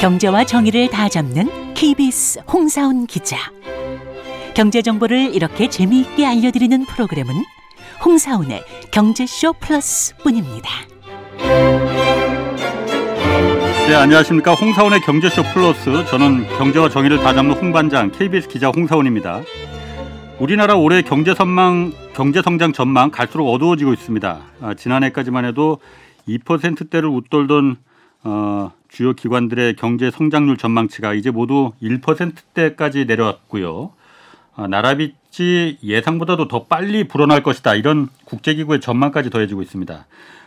경제와 정의를 다 잡는 KBS 홍사훈 기자. 경제 정보를 이렇게 재미있게 알려드리는 프로그램은 홍사훈의 경제쇼 플러스뿐입니다. 네, 안녕하십니까. 홍사원의 경제쇼 플러스. 저는 경제와 정의를 다 잡는 홍반장 KBS 기자 홍사원입니다. 우리나라 올해 경제 선망, 경제 성장 전망 갈수록 어두워지고 있습니다. 아, 지난해까지만 해도 2%대를 웃돌던 어, 주요 기관들의 경제 성장률 전망치가 이제 모두 1%대까지 내려왔고요. 아, 나라빚이 예상보다도 더 빨리 불어날 것이다. 이런 국제기구의 전망까지 더해지고 있습니다.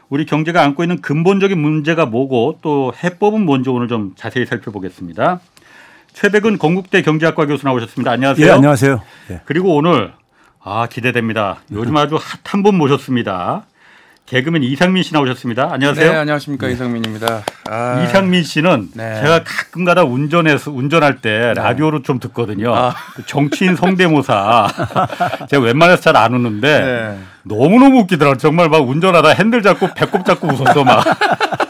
우리 경제가 안고 있는 근본적인 문제가 뭐고 또 해법은 뭔지 오늘 좀 자세히 살펴보겠습니다. 최백은 건국대 경제학과 교수 나오셨습니다. 안녕하세요. 예, 안녕하세요. 예. 그리고 오늘 아 기대됩니다. 요즘 아주 핫한 분 모셨습니다. 개그맨 이상민 씨 나오셨습니다. 안녕하세요. 네, 안녕하십니까 이상민입니다. 아, 이상민 씨는 네. 제가 가끔가다 운전해서 운전할 때 라디오로 좀 듣거든요. 아. 정치인 성대모사 제가 웬만해서 잘 안 웃는데 네. 너무 너무 웃기더라고. 정말 막 운전하다 핸들 잡고 배꼽 잡고 웃었어 막.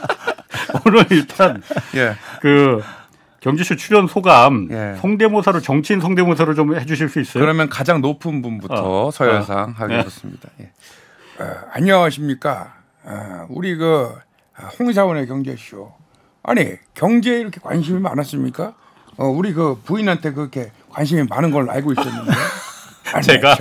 오늘 일단 예. 그 경주쇼 출연 소감 예. 성대모사로 정치인 성대모사로 좀 해주실 수 있어요? 그러면 가장 높은 분부터 어. 서열상 어. 하겠습니다. 예. 어, 안녕하십니까. 어, 우리 그 홍사원의 경제쇼. 아니 경제에 이렇게 관심이 많았습니까? 어, 우리 그 부인한테 그렇게 관심이 많은 걸 알고 있었는데. 아니, 제가?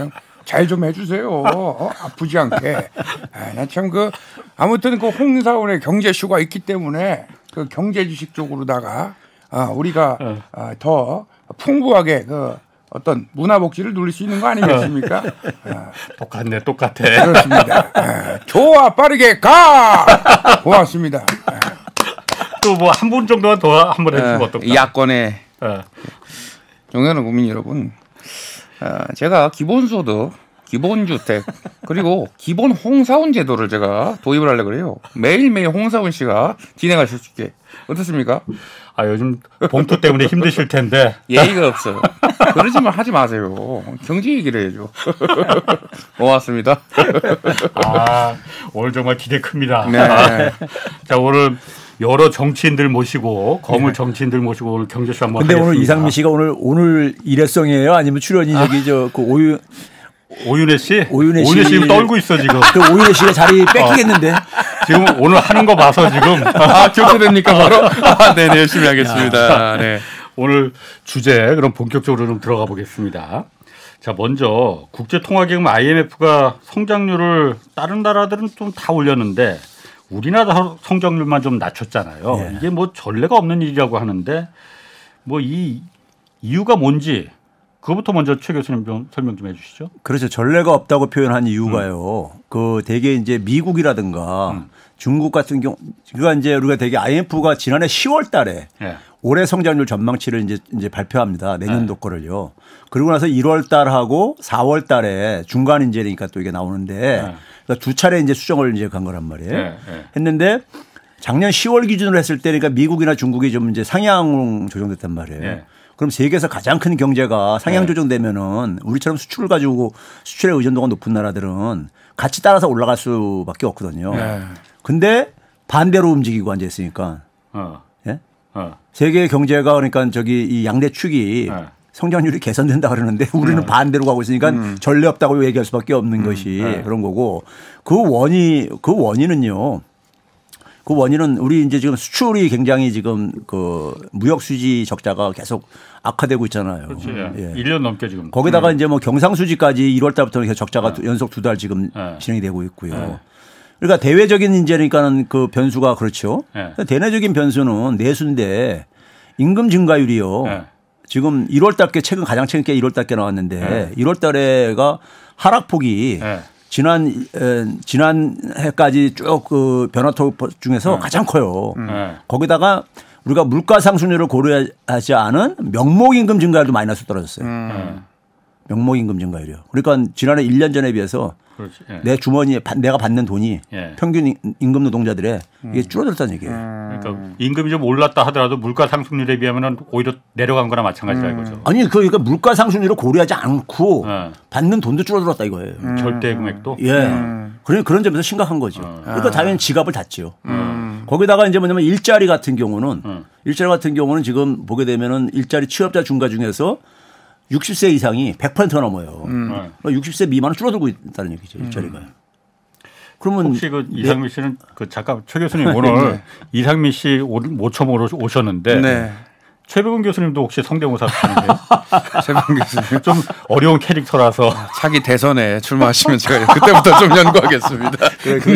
잘 좀 해주세요. 어? 아프지 않게. 아, 나참 그 아무튼 그 홍사원의 경제쇼가 있기 때문에 그 경제 지식 쪽으로다가 아, 우리가 어. 아, 더 풍부하게 그 어떤 문화 복지를 누릴 수 있는 거 아니겠습니까? 아, 똑같네, 똑같아. 그렇습니다. 아, 좋아 빠르게 가. 고맙습니다. 또뭐 한 분 정도만 더 한 번 해주면 아, 어떨까? 이 야권의 어. 존경하는 국민 여러분, 아, 제가 기본소득, 기본주택 그리고 기본 홍사원 제도를 제가 도입을 하려 그래요. 매일매일 홍사원 씨가 진행하실 수 있게 어떻습니까? 아 요즘 봉투 때문에 힘드실 텐데 예의가 없어요. 그러지만 하지 마세요. 경제 얘기를 해야죠. 고맙습니다. 아 오늘 정말 기대 큽니다. 네. 아, 자 오늘 여러 정치인들 모시고 거물 정치인들 모시고 오늘 경제쇼 한번 근데 오늘 하겠습니다. 이상민 씨가 오늘 오늘 일회성이에요? 아니면 출연이 저기 저그 오유 오윤혜 씨 오윤혜 씨. 오윤혜 씨 지금 떨고 있어 지금 그 오유래 씨가 자리 뺏기겠는데? 지금 오늘 하는 거 봐서 지금 아, 그렇게 됩니까, 바로? 아, 네, 네, 열심히 하겠습니다. 네. 오늘 주제 그럼 본격적으로 좀 들어가 보겠습니다. 자 먼저 국제통화기금 IMF가 성장률을 다른 나라들은 좀 다 올렸는데 우리나라 성장률만 좀 낮췄잖아요. 예. 이게 뭐 전례가 없는 일이라고 하는데 뭐 이 이유가 뭔지 그거부터 먼저 최 교수님 좀 설명 좀 해주시죠. 그렇죠. 전례가 없다고 표현한 이유가요. 그 대개 이제 미국이라든가 중국 같은 경우 그가 이제 우리가 되게 IMF가 지난해 10월 달에 예. 올해 성장률 전망치를 이제 이제 발표합니다. 내년도 거를요. 그리고 나서 1월 달하고 4월 달에 중간 인재니까 또 이게 나오는데 그러니까 두 차례 이제 수정을 이제 간 거란 말이에요. 예, 예. 했는데 작년 10월 기준으로 했을 때 그러니까 미국이나 중국이 좀 이제 상향 조정됐단 말이에요. 예. 그럼 세계에서 가장 큰 경제가 상향 조정되면은 우리처럼 수출을 가지고 수출의 의존도가 높은 나라들은 같이 따라서 올라갈 수밖에 없거든요. 네. 근데 반대로 움직이고 앉아 있으니까 어, 예? 어. 세계 경제가 그러니까 저기 이 양대 축이 네. 성장률이 개선된다 그러는데 우리는 반대로 가고 있으니까 전례 없다고 얘기할 수밖에 없는 것이 네. 그런 거고 그 원이 그 원인은요. 그 원인은 우리 이제 지금 수출이 굉장히 지금 그 무역 수지 적자가 계속 악화되고 있잖아요. 그렇지. 예. 예. 1년 넘게 지금. 거기다가 이제 뭐 경상 수지까지 1월 달부터 계속 적자가 두- 연속 두 달 지금 네. 진행이 되고 있고요. 네. 그러니까 대외적인 인재니까는 그 변수가 그렇죠. 네. 대내적인 변수는 내수인데 임금 증가율이요. 네. 지금 1월 달께 최근 가장 최근 게 1월 달께 나왔는데 네. 1월 달에가 하락폭이 네. 지난 에, 지난 해까지 쭉 그 변화폭 중에서 가장 커요. 예. 거기다가 우리가 물가 상승률을 고려하지 않은 명목 임금 증가율도 마이너스 떨어졌어요. 예. 명목 임금 증가율이요. 그러니까 지난해 1년 전에 비해서 그렇지. 예. 내 주머니에 바- 내가 받는 돈이 예. 평균 임- 임금 노동자들의 이게 줄어들었다는 얘기예요. 그러니까 임금이 좀 올랐다 하더라도 물가 상승률에 비하면 오히려 내려간 거나 마찬가지다 이거죠. 아니 그러니까 물가 상승률을 고려하지 않고 예. 받는 돈도 줄어들었다 이거예요. 절대 금액도. 예. 그런 그런 점에서 심각한 거죠. 그러니까 당연히 지갑을 닫지요. 음. 거기다가 이제 뭐냐면 일자리 같은 경우는 음. 일자리 같은 경우는 지금 보게 되면은 일자리 취업자 중과 중에서 60세 이상이 100%가 넘어요. 네. 60세 미만은 줄어들고 있다는 얘기죠. 일자리가. 그러면 혹시 그 이상민 씨는 그 잠깐 최 교수님 오늘 이상민 씨 오- 모처 모로 오셨는데 네. 최백운 교수님도 혹시 성대모사 하시는데요? 세방 교수님. 좀 어려운 캐릭터라서 차기 대선에 출마하시면 제가 그때부터 좀 연구하겠습니다.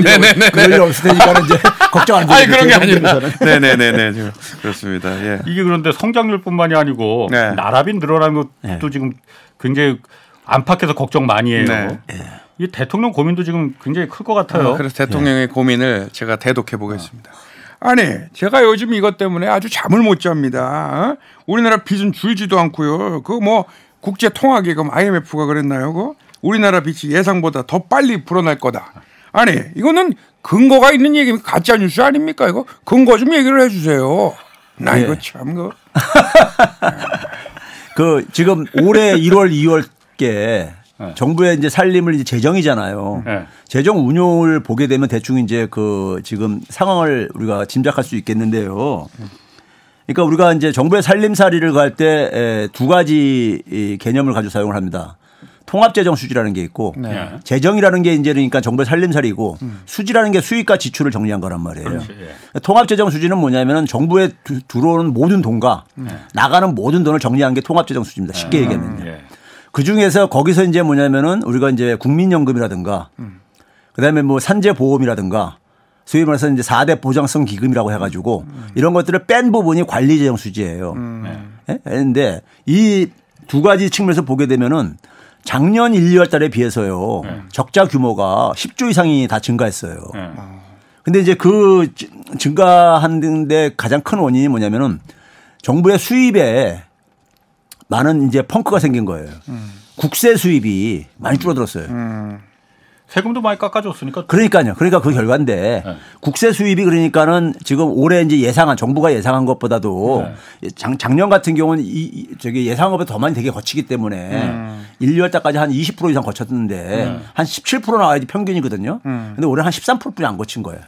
네네네. 그럴 일 없을 테니까 이제 걱정 안 되죠. 아니 그런 게 아니라. 네네네네. 그렇습니다. 예. 이게 그런데 성장률뿐만이 아니고 네. 나랍이 늘어나는 것도 네. 지금 굉장히 안팎에서 걱정 많이 해요. 네. 이 대통령 고민도 지금 굉장히 클 것 같아요. 어, 그래서 대통령의 고민을 제가 대독해 보겠습니다. 아 니, 제가 요즘 이것 때문에 아주 잠을 못 잡니다. 어? 우리나라 빚은 줄지도 않고요. 그 뭐 국제 통화기금 IMF가 그랬나요? 그 우리나라 빚이 예상보다 더 빨리 불어날 거다. 아니, 이거는 근거가 있는 얘기면 가짜 뉴스 아닙니까? 이거 근거 좀 얘기를 해 주세요. 나 이거 예. 참 그. 그 지금 올해 1월 2월께 네. 정부의 이제 살림을 이제 재정이잖아요. 네. 재정 운용을 보게 되면 대충 이제 그 지금 상황을 우리가 짐작할 수 있겠는데요. 그러니까 우리가 이제 정부의 살림살이를 갈 때 두 가지 이 개념을 가지고 사용을 합니다. 통합재정 수지라는 게 있고 네. 재정이라는 게 이제 그러니까 정부의 살림살이고 수지라는 게 수익과 지출을 정리한 거란 말이에요. 예. 통합재정 수지는 뭐냐면은 정부에 두- 들어오는 모든 돈과 나가는 모든 돈을 정리한 게 통합재정 수지입니다. 쉽게 얘기하면요. 예. 그 중에서 거기서 이제 뭐냐면은 우리가 이제 국민연금이라든가 그다음에 뭐 산재보험이라든가 소위 말해서 이제 4대 보장성 기금이라고 해가지고 이런 것들을 뺀 부분이 관리재정 수지예요. 예? 그런데 이 두 가지 측면에서 보게 되면은 작년 1, 2월 달에 비해서요 적자 규모가 10조 이상이 다 증가했어요. 예. 근데 이제 그 지- 증가하는데 가장 큰 원인이 뭐냐면은 정부의 수입에 많은 이제 펑크가 생긴 거예요. 국세 수입이 많이 줄어들었어요. 세금도 많이 깎아줬으니까 그러니까요. 그러니까 그 결과인데 네. 국세 수입이 그러니까는 지금 올해 이제 예상한 정부가 예상한 것보다도 작, 작년 같은 경우는 이, 이 저기 예상한 것보다 더 많이 되게 거치기 때문에 1, 2월 달까지 한 20% 이상 거쳤는데 한17% 나와야지 평균이거든요. 근데 올해 한 13%뿐이 안 거친 거예요.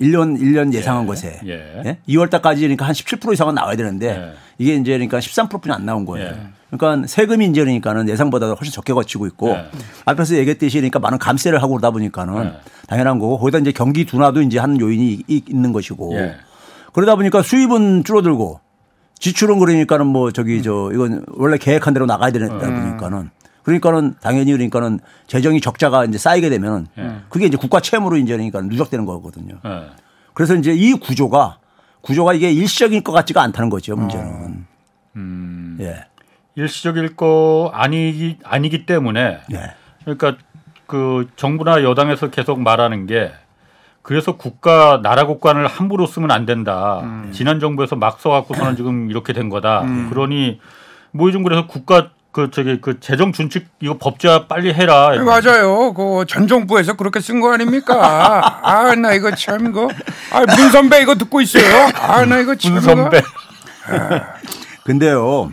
1년 1년 예상한 것에 예. 예? 2월 달까지 그러니까 한 17% 이상은 나와야 되는데 예. 이게 이제 그러니까 13%뿐이 안 나온 거예요. 예. 그러니까 세금이 이제 그러니까는 예상보다 훨씬 적게 거치고 있고 예. 앞에서 얘기했듯이 그러니까 많은 감세를 하고 그러다 보니까는 예. 당연한 거고 거기다 이제 경기 둔화도 이제 하는 요인이 이- 있는 것이고 예. 그러다 보니까 수입은 줄어들고 지출은 그러니까는 뭐 저기 저 이건 원래 계획한 대로 나가야 되다 보니까는 그러니까는 당연히 그러니까는 재정이 적자가 이제 쌓이게 되면은 그게 이제 국가 채무로 이제 그러니까 누적되는 거거든요. 예. 그래서 이제 이 구조가 구조가 이게 일시적일 것 같지가 않다는 거죠 문제는. 음, 예. 일시적일 거 아니기 아니기 때문에 예. 그러니까 그 정부나 여당에서 계속 말하는 게 그래서 국가 나라 국관을 함부로 쓰면 안 된다. 지난 정부에서 막 써갖고서는 지금 이렇게 된 거다. 그러니 뭐 요즘 그래서 국가 그 저기 그 재정 준칙 이거 법제화 빨리 해라. 네, 맞아요. 그 전 정부에서 그렇게 쓴 거 아닙니까? 아, 나 이거 참 이거. 아, 문 선배 이거 듣고 있어요. 아, 나 이거 참 문. 선배. 근데요.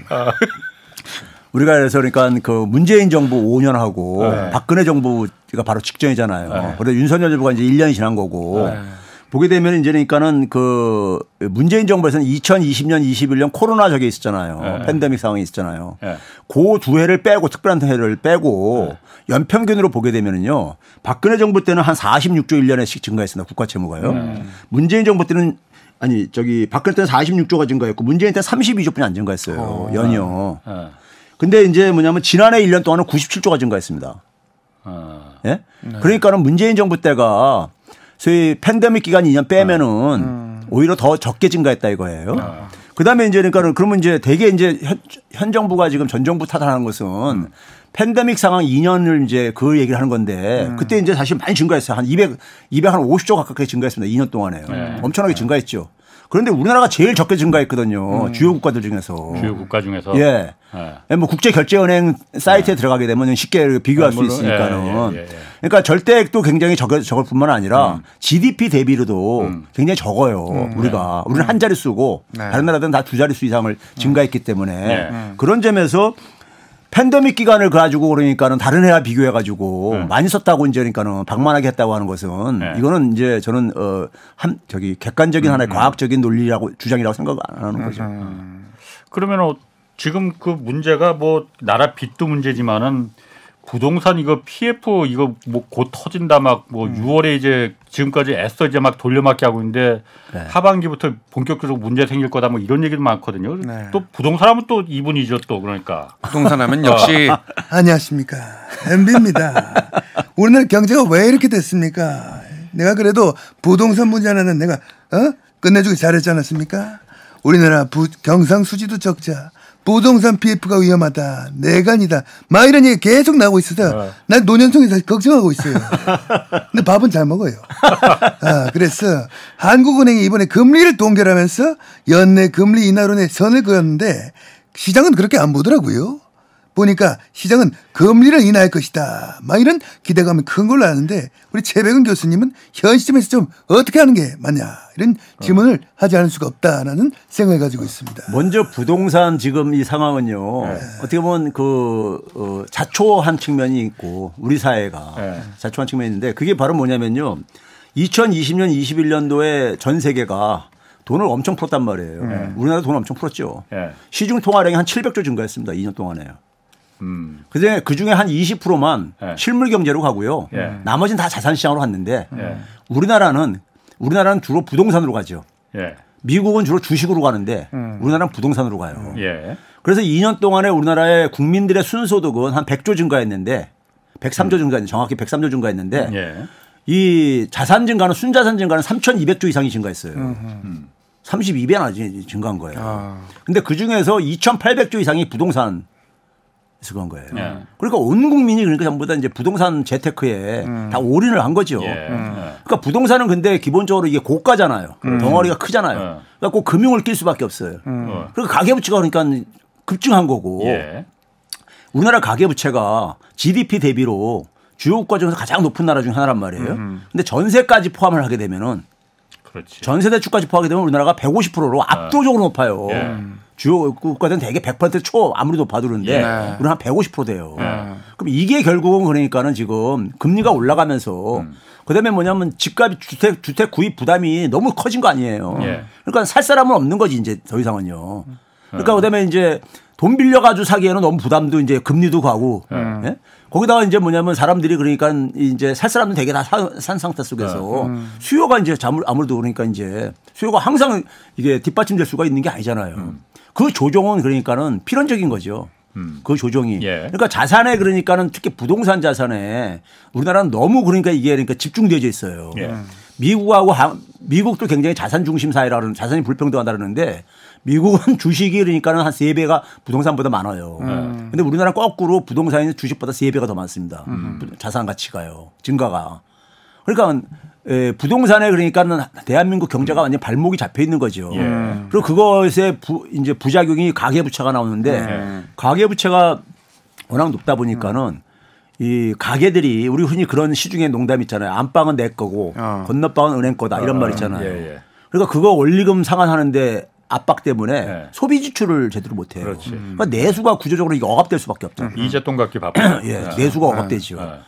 우리가 그래서 그러니까 그 문재인 정부 5년 하고 네. 박근혜 정부가 바로 직전이잖아요. 네. 그래서 윤석열 정부가 이제 1년이 지난 거고 보게 되면 이제 그러니까는 그 문재인 정부에서는 2020년, 21년 코로나 저게 있었잖아요. 네. 팬데믹 상황이 있었잖아요. 네. 그두 해를 빼고 특별한 해를 빼고 연평균으로 보게 되면은요. 박근혜 정부 때는 한 46조 1년에씩 증가했습니다. 국가 채무가요. 문재인 정부 때는 아니 저기 박근혜 때는 46조가 증가했고 문재인 때는 32조뿐이 안 증가했어요. 연이요. 예. 근데 이제 뭐냐면 지난해 1년 동안은 97조가 증가했습니다. 어. 예? 그러니까는 문재인 정부 때가 소위 팬데믹 기간 2년 빼면은 오히려 더 적게 증가했다 이거예요. 그다음에 이제 그러니까 그러면 이제 대개 이제 현, 현 정부가 지금 전 정부 탓하는 것은 팬데믹 상황 2년을 이제 그 얘기를 하는 건데 그때 이제 사실 많이 증가했어요. 한 200, 200, 한 50조 가깝게 증가했습니다. 2년 동안에. 엄청나게 증가했죠. 그런데 우리나라가 제일 적게 증가했거든요. 주요 국가들 중에서. 주요 국가 중에서 예. 예. 뭐 국제 결제은행 사이트에 들어가게 되면 쉽게 비교할 수 물론, 있으니까는. 예, 예, 예, 예. 그러니까 절대액도 굉장히 적을, 적을 뿐만 아니라 GDP 대비로도 굉장히 적어요. 우리가. 우리는 한 자릿수고 네. 다른 나라들은 다 두 자릿수 이상을 증가했기 때문에 네. 그런 점에서 팬데믹 기간을 가지고 그러니까는 다른 해와 비교해 가지고 네. 많이 썼다고 이제 그러니까는 방만하게 했다고 하는 것은 네. 이거는 이제 저는 어 한 저기 객관적인 음, 하나의 과학적인 논리라고 주장이라고 생각 안 하는 거죠. 그러면 어, 지금 그 문제가 뭐 나라 빚도 문제지만은 부동산 이거 PF 이거 뭐 곧 터진다 막뭐 음. 6월에 이제 지금까지 애써 이제 막 돌려막기 하고 있는데 네. 하반기부터 본격적으로 문제 생길 거다 뭐 이런 얘기도 많거든요. 네. 또 부동산 하면 또 이분이죠 또 그러니까. 부동산 하면 역시 안녕하십니까. MB입니다. 우리나라 경제가 왜 이렇게 됐습니까? 내가 그래도 부동산 문제 하나는 내가, 어? 끝내주기 잘했지 않았습니까? 우리나라 부, 경상수지도 적자. 부동산 PF가 위험하다. 내간이다. 막 이런 얘기 계속 나오고 있어서 네. 난 노년성에 사실 걱정하고 있어요. 근데 밥은 잘 먹어요. 아, 그래서 한국은행이 이번에 금리를 동결하면서 연내 금리 인하론에 선을 그었는데 시장은 그렇게 안 보더라고요. 보니까 시장은 금리를 인하할 것이다. 막 이런 기대감이 큰 걸로 아는데 우리 최백은 교수님은 현 시점에서 좀 어떻게 하는 게 맞냐 이런 질문을 하지 않을 수가 없다라는 생각을 가지고 있습니다. 먼저 부동산 지금 이 상황은요. 어떻게 보면 그 어, 자초한 측면이 있고 우리 사회가 네. 자초한 측면이 있는데 그게 바로 뭐냐면요. 2020년 21년도에 전 세계가 돈을 엄청 풀었단 말이에요. 우리나라 돈 엄청 풀었죠. 예. 시중 통화량이 한 700조 증가했습니다. 2년 동안에요. 음. 그중에 그 중에 한 20%만 네. 실물 경제로 가고요. 예. 나머지는 다 자산 시장으로 갔는데 예. 우리나라는 우리나라는 주로 부동산으로 가죠. 예. 미국은 주로 주식으로 가는데 우리나라는 부동산으로 가요. 예. 그래서 2년 동안에 우리나라의 국민들의 순소득은 한 100조 증가했는데 103조 증가했는데 정확히 103조 증가했는데 예. 이 자산 증가는 순자산 증가는 3,200조 이상이 증가했어요. 32배나 증가한 거예요. 아. 근데 그 중에서 2,800조 이상이 부동산 에서 그런 거예요. 예. 그러니까 온 국민이 그러니까 전부 다 이제 부동산 재테크에 다 올인을 한 거죠. 예. 그러니까 부동산은 근데 기본적으로 이게 고가잖아요. 덩어리가 크잖아요. 예. 그러니까 꼭 금융을 낄 수밖에 없어요. 어. 그리고 가계부채가 그러니까 급증한 거고 예. 우리나라 가계부채가 GDP 대비로 주요 국가 중에서 가장 높은 나라 중 하나란 말이에요. 근데 전세까지 포함을 하게 되면은 그렇지. 전세 대출까지 포함하게 되면 우리나라가 150%로 압도적으로 높아요. 예. 주요 국가들은 대개 100%초 아무리 높아도 그런데 예. 우리는 한 150% 돼요. 예. 그럼 이게 결국은 그러니까는 지금 금리가 올라가면서 음. 그다음에 뭐냐면 집값 주택 주택 구입 부담이 너무 커진 거 아니에요. 예. 그러니까 살 사람은 없는 거지 이제 더 이상은요. 음. 그러니까 그다음에 이제 돈 빌려 가지고 사기에는 너무 부담도 이제 금리도 가고 음. 예? 거기다가 이제 뭐냐면 사람들이 그러니까 이제 살 사람은 되게 다 산 상태 속에서 음. 수요가 이제 아무- 아무래도 그러니까 이제 수요가 항상 이게 뒷받침될 수가 있는 게 아니잖아요. 음. 그 조정은 그러니까는 필연적인 거죠. 그 조정이. 예. 그러니까 자산에 그러니까는 특히 부동산 자산에 우리나라는 너무 그러니까 이게 그러니까 집중되어져 있어요. 예. 미국하고 하- 미국도 굉장히 자산 중심 사회라는 자산이 불평등하다 그러는데 미국은 주식이 그러니까는 한 세배가 부동산보다 많아요. 근데 우리나라 거꾸로 부동산이 주식보다 세배가더 많습니다. 자산 가치가요. 증가가. 그러니까 에, 부동산에 그러니까는 대한민국 경제가 완전 발목이 잡혀 있는 거죠. 예. 그리고 그것의 부, 이제 부작용이 가계부채가 나오는데 예. 가계부채가 워낙 높다 보니까는 이 가게들이 우리 흔히 그런 시중에 농담 있잖아요. 안방은 내 거고 어. 건너방은 은행 거다 이런 말 있잖아요. 예, 예. 그러니까 그거 원리금 상환하는데 압박 때문에 네. 소비 지출을 제대로 못 해요. 그렇지. 그러니까 내수가 구조적으로 이게 억압될 수밖에 없다. 이재동 갖기 바빠. 예, 내수가 억압되죠. 예.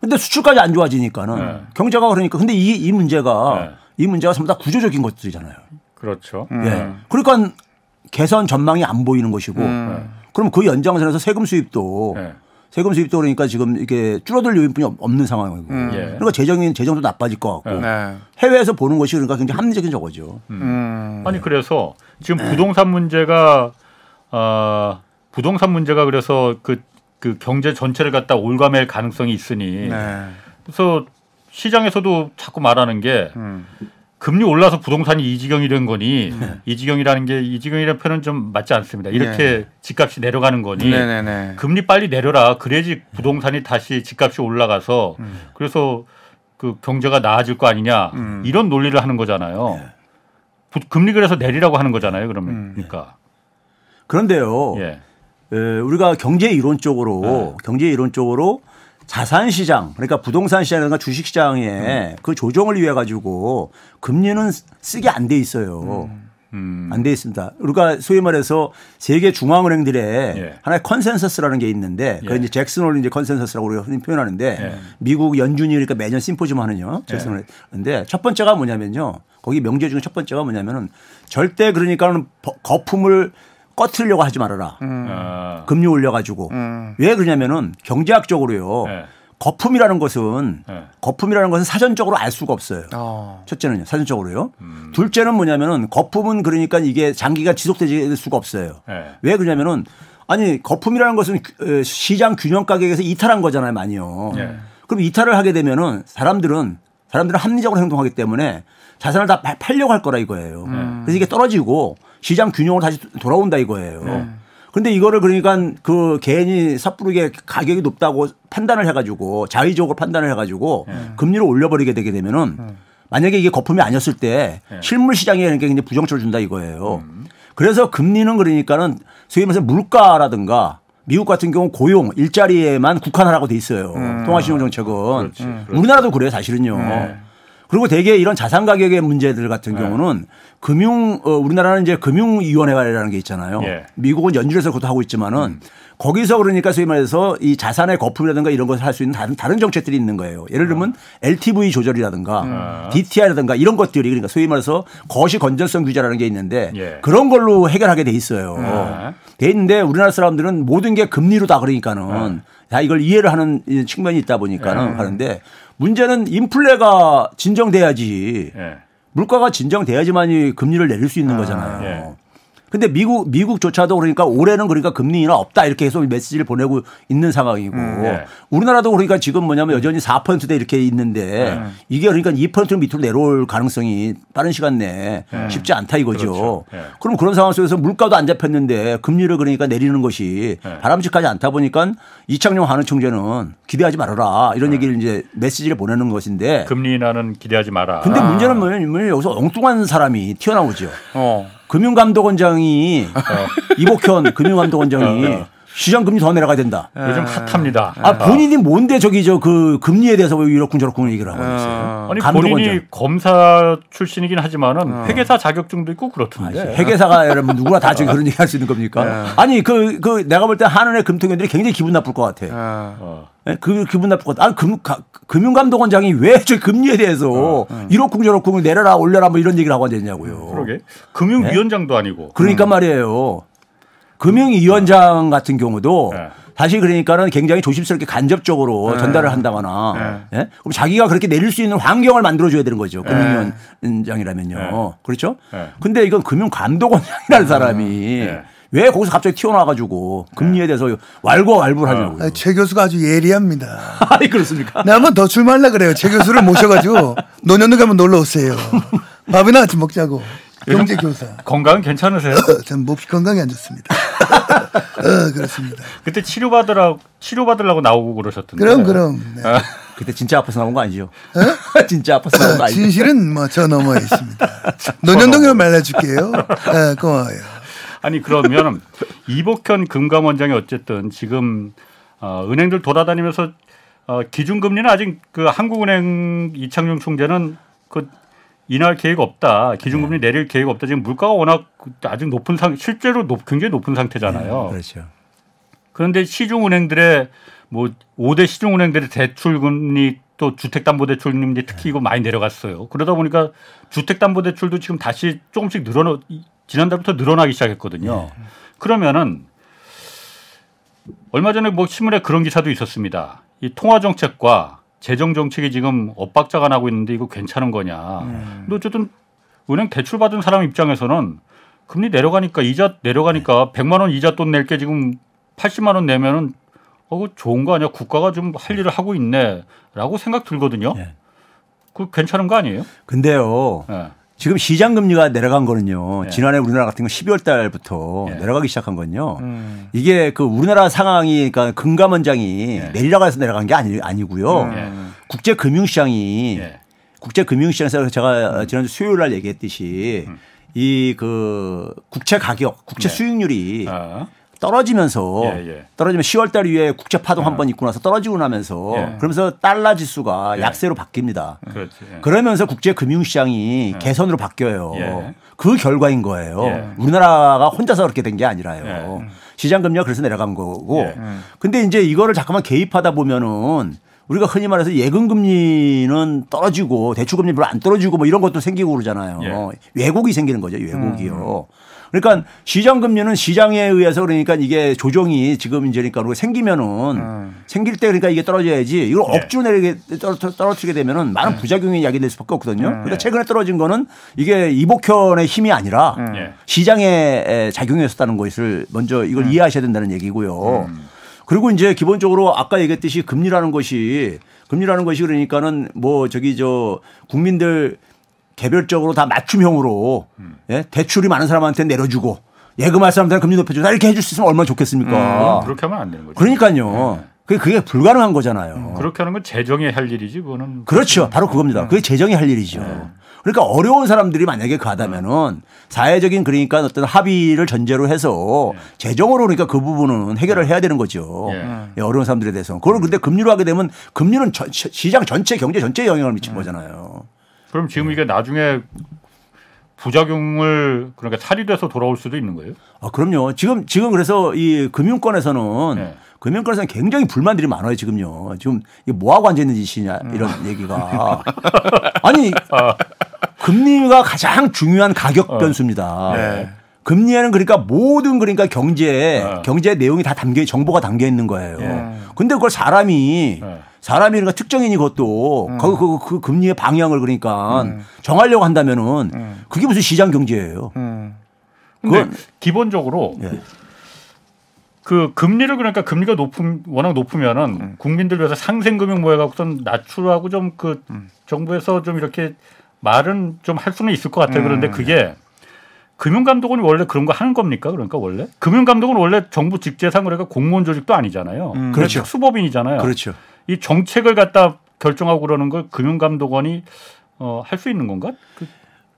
근데 수출까지 안 좋아지니까는 네. 경제가 그러니까 근데 이, 이 문제가 네. 이 문제가 전부 다 구조적인 것들이잖아요. 그렇죠. 예. 그러니까 개선 전망이 안 보이는 것이고 그럼 그 연장선에서 세금 수입도 예. 세금 수입도 그러니까 지금 이게 줄어들 요인뿐이 없- 없는 상황이고 예. 그러니까 재정인 재정도 나빠질 것 같고 네. 해외에서 보는 것이 그러니까 굉장히 합리적인 저거죠. 음. 아니 그래서 지금 부동산 문제가 아 부동산 문제가 그래서 그, 그 경제 전체를 갖다 올가맬 가능성이 있으니 네. 그래서 시장에서도 자꾸 말하는 게 음. 금리 올라서 부동산이 이 지경이 된 거니 이 지경이라는 게 이 지경이라는 표현은 좀 맞지 않습니다. 이렇게 집값이 내려가는 거니 네네네. 금리 빨리 내려라. 그래야지 부동산이 다시 집값이 올라가서 그래서 그 경제가 나아질 거 아니냐 음. 이런 논리를 하는 거잖아요. 부- 금리 그래서 내리라고 하는 거잖아요. 그러면 그러니까 그런데요. 예. 에, 우리가 경제 이론적으로 네. 경제 이론적으로 자산 시장 그러니까 부동산 시장이나 주식 시장에 음. 그 조정을 위해 가지고 금리는 쓰게 안 돼 있어요. 음. 안돼 있습니다. 우리가 소위 말해서 세계 중앙은행들의 예. 하나의 컨센서스라는 게 있는데 그 예. 이제 잭슨 홀 이제 컨센서스라고 우리가 흔히 표현하는데 예. 미국 연준이 그러니까 매년 심포지엄 하는요. 잭슨홀. 근데 첫 번째가 뭐냐면요. 거기 명제 중에 첫 번째가 뭐냐면은 절대 그러니까는 버- 거품을 꺼트리려고 하지 말아라. 아. 금리 올려가지고 왜 그러냐면은 경제학적으로요. 예. 거품이라는 것은 예. 거품이라는 것은 사전적으로 알 수가 없어요. 어. 첫째는요, 사전적으로요. 음. 둘째는 뭐냐면은 거품은 그러니까 이게 장기가 지속될 수가 없어요. 예. 왜 그러냐면은 아니 거품이라는 것은 규- 어, 시장 균형 가격에서 이탈한 거잖아요, 많이요. 예. 그럼 이탈을 하게 되면은 사람들은 사람들은 합리적으로 행동하기 때문에 자산을 다 파- 팔려고 할 거라 이거예요. 그래서 이게 떨어지고 시장 균형으로 다시 돌아온다 이거예요. 근데 이거를 그러니까 그 개인이 섣부르게 가격이 높다고 판단을 해가지고 자의적으로 판단을 해가지고 금리를 올려버리게 되게 되면은 만약에 이게 거품이 아니었을 때 실물 시장에 그러니까 굉장히 부정적으로 준다 이거예요. 그래서 금리는 그러니까는 소위 말해서 물가라든가 미국 같은 경우 고용 일자리에만 국한하라고 돼 있어요. 통화신용 정책은 그렇지, 그렇지. 우리나라도 그래요 사실은요. 그리고 대개 이런 자산 가격의 문제들 같은 경우는 금융 어, 우리나라는 이제 금융위원회라는 게 있잖아요. 예. 미국은 연준에서 그것도 하고 있지만은 거기서 그러니까 소위 말해서 이 자산의 거품이라든가 이런 것을 할 수 있는 다른 다른 정책들이 있는 거예요. 예를 들면 LTV 조절이라든가 DTI라든가 이런 것들이 그러니까 소위 말해서 거시 건전성 규제라는 게 있는데 예. 그런 걸로 해결하게 돼 있어요. 네. 돼 있는데 우리나라 사람들은 모든 게 금리로 다 그러니까는 다 이걸 이해를 하는 이 측면이 있다 보니까는 하는데 문제는 인플레가 진정돼야지 예. 물가가 진정돼야지만이 금리를 내릴 수 있는 거잖아요. 예. 근데 미국 미국조차도 그러니까 올해는 그러니까 금리 인하 없다 이렇게 계속 메시지를 보내고 있는 상황이고 예. 우리나라도 그러니까 지금 뭐냐면 여전히 4%대 이렇게 있는데 이게 그러니까 2% 밑으로 내려올 가능성이 빠른 시간 내에 쉽지 않다 이거죠. 그렇죠. 예. 그럼 그런 상황 속에서 물가도 안 잡혔는데 금리를 그러니까 내리는 것이 예. 바람직하지 않다 보니까 이창용 한은 총재는 기대하지 말아라 이런 얘기를 이제 메시지를 보내는 것인데 금리 인하는 기대하지 마라. 근데 문제는 뭐냐면 여기서 엉뚱한 사람이 튀어나오죠. 어. 금융감독원장이 이복현 금융감독원장이 어, 어. 시장 금리 더 내려가야 된다. 요즘 핫합니다. 아 본인이 뭔데 저기 저 그 금리에 대해서 왜 이렇군 저렇군 얘기를 하고 있어요. 아니 감독원장. 본인이 검사 출신이긴 하지만은 회계사 자격증도 있고 그렇던데. 회계사가 여러분 누구나 다 지금 그런 얘기 할 수 있는 겁니까? 아니 그그 내가 볼 때 한은의 금통위원들이 굉장히 기분 나쁠 것 같아. 어. 예? 그 기분 나쁠 것 같아. 아, 금, 가- 금융감독원장이 왜 저 금리에 대해서 이렇쿵 저렇쿵 내려라 올려라 뭐 이런 얘기를 하고 앉았냐고요. 그러게. 금융위원장도 아니고. 그러니까 말이에요. 금융위 원장 같은 경우도 네. 다시 그러니까는 굉장히 조심스럽게 간접적으로 전달을 한다거나 예? 그럼 자기가 그렇게 내릴 수 있는 환경을 만들어줘야 되는 거죠. 금융위원장이라면요. 그렇죠? 네. 근데 이건 금융감독원장이라는 사람이 네. 왜 거기서 갑자기 튀어나와가지고 금리에 대해서 wal고왈부를 하냐고요. 아, 최 교수가 아주 예리합니다. 아니 그렇습니까? 나 한번 더 출마하려 그래요. 최 교수를 모셔가지고 노년동 가면 놀러 오세요. 밥이나 같이 먹자고. 경제 교사. 건강은 괜찮으세요? 전 몹시 건강이 안 좋습니다. 어, 그렇습니다. 그때 치료 받으라 치료 받으려고 나오고 그러셨던데. 그럼 그럼. 네. 그때 진짜 아파서 나온 거 아니죠? 진짜 아파서 나온 거 어, 아니죠? 진실은 뭐 저 너머에 있습니다. 노년동으로 말려줄게요. 네, 고마워요. 아니 그러면 이복현 금감원장이 어쨌든 지금 어, 은행들 돌아다니면서 어, 기준금리는 아직 그 한국은행 이창용 총재는 그 인할 계획 없다. 기준금리 내릴 계획 없다. 지금 물가가 워낙 아직 높은 상 실제로 높, 굉장히 높은 상태잖아요. 그렇죠. 그런데 시중은행들의 뭐 5대 시중은행들의 대출금리 또 주택담보대출금리 특히 이거 많이 내려갔어요. 그러다 보니까 주택담보대출도 지금 다시 조금씩 늘어나 지난달부터 늘어나기 시작했거든요. 그러면은 얼마 전에 뭐 신문에 그런 기사도 있었습니다. 이 통화 정책과 재정 정책이 지금 엇박자가 나고 있는데 이거 괜찮은 거냐. 근데 어쨌든 은행 대출 받은 사람 입장에서는 금리 내려가니까 이자 내려가니까 100만 원 이자 돈 낼 게 지금 80만 원 내면은 어, 그 좋은 거 아니야? 국가가 좀 할 일을 하고 있네라고 생각 들거든요. 예. 그 괜찮은 거 아니에요? 근데요. 예. 지금 시장 금리가 내려간 거는요. 네. 지난해 우리나라 같은 거 12월 달부터 네. 내려가기 시작한 건요. 이게 그 우리나라 상황이 그러니까 금감원장이 내리라고 해서 내려간 게 아니, 아니고요. 예. 국제 금융 시장이 예. 국제 금융 시장에서 제가 지난주 수요일 날 얘기했듯이 이그 국채 가격, 국채 네. 수익률이 아, 떨어지면서 예, 예. 떨어지면 10월 달 이후에 국제 파동 한번 있고 나서 떨어지고 나면서 예. 그러면서 달러 지수가 약세로 바뀝니다. 그렇지. 예. 그러면서 국제 금융 시장이 개선으로 바뀌어요. 예. 그 결과인 거예요. 예. 우리나라가 혼자서 그렇게 된 게 아니라요. 예. 시장 금리가 그래서 내려간 거고. 예. 근데 이제 이거를 잠깐만 개입하다 보면은 우리가 흔히 말해서 예금 금리는 떨어지고 대출 금리 별로 안 떨어지고 뭐 이런 것도 생기고 그러잖아요. 예. 왜곡이 생기는 거죠. 왜곡이요. 그러니까 시장 금리는 시장에 의해서 그러니까 이게 조정이 지금 이제 그러니까 생기면은 생길 때 그러니까 이게 떨어져야지 이걸 예. 억지로 내리게 떨어- 떨어뜨리게 되면은 많은 부작용이 야기될 수밖에 없거든요. 그러니까 최근에 떨어진 거는 이게 이복현의 힘이 아니라 예. 시장에 작용했었다는 것을 먼저 이걸 이해하셔야 된다는 얘기고요. 그리고 이제 기본적으로 아까 얘기했듯이 금리라는 것이 금리라는 것이 그러니까는 뭐 저기 저 국민들 개별적으로 다 맞춤형으로 예? 대출이 많은 사람한테 내려주고 예금 할 사람들은 금리 높여주고 이렇게 해줄 수 있으면 얼마나 좋겠습니까? 그렇게 하면 안 되는 거죠. 그러니까요. 그게, 그게 불가능한 거잖아요. 그렇게 하는 건 재정이 할 일이지 그거는 그렇죠. 바로 그겁니다. 그게 재정이 할 일이죠. 그러니까 어려운 사람들이 만약에 가다면은 사회적인 그러니까 어떤 합의를 전제로 해서 재정으로 그러니까 그 부분은 해결을 해야 되는 거죠. 예. 예, 어려운 사람들에 대해서. 그걸 근데 금리로 하게 되면 금리는 전- 시장 전체 경제 전체에 영향을 미친 거잖아요. 그럼 지금 이게 나중에 부작용을 그러니까 살이돼서 돌아올 수도 있는 거예요. 아, 그럼요. 지금 지금 그래서 이 금융권에서는 네. 금융권에서는 굉장히 불만들이 많아요 지금요. 지금 이게 뭐 하고 앉아 있는 짓이냐 이런 얘기가 아니 금리가 가장 중요한 가격 변수입니다. 네. 금리에는 그러니까 모든 그러니까 경제 어. 경제 내용이 다 담겨 정보가 담겨 있는 거예요. 예. 근데 그걸 사람이 네. 사람이 그러니까 특정인이 그것도 그, 그, 그 금리의 방향을 그러니까 정하려고 한다면은 그게 무슨 시장 경제예요. 음. 근데 기본적으로 예. 그 금리를 그러니까 금리가 높음 워낙 높으면은 음. 국민들 위해서 상생 금융 뭐 해갖고선 낮추라고 좀그 음. 정부에서 좀 이렇게 말은 좀 할 수는 있을 것 같아요. 음. 그런데 그게 금융감독원이 원래 그런 거 하는 겁니까? 그러니까 원래 금융감독은 원래 정부 직제상 그러니까 공무원 조직도 아니잖아요. 그렇죠. 수법인이잖아요. 그렇죠. 이 정책을 갖다 결정하고 그러는 걸 금융감독원이 어, 할 수 있는 건가? 그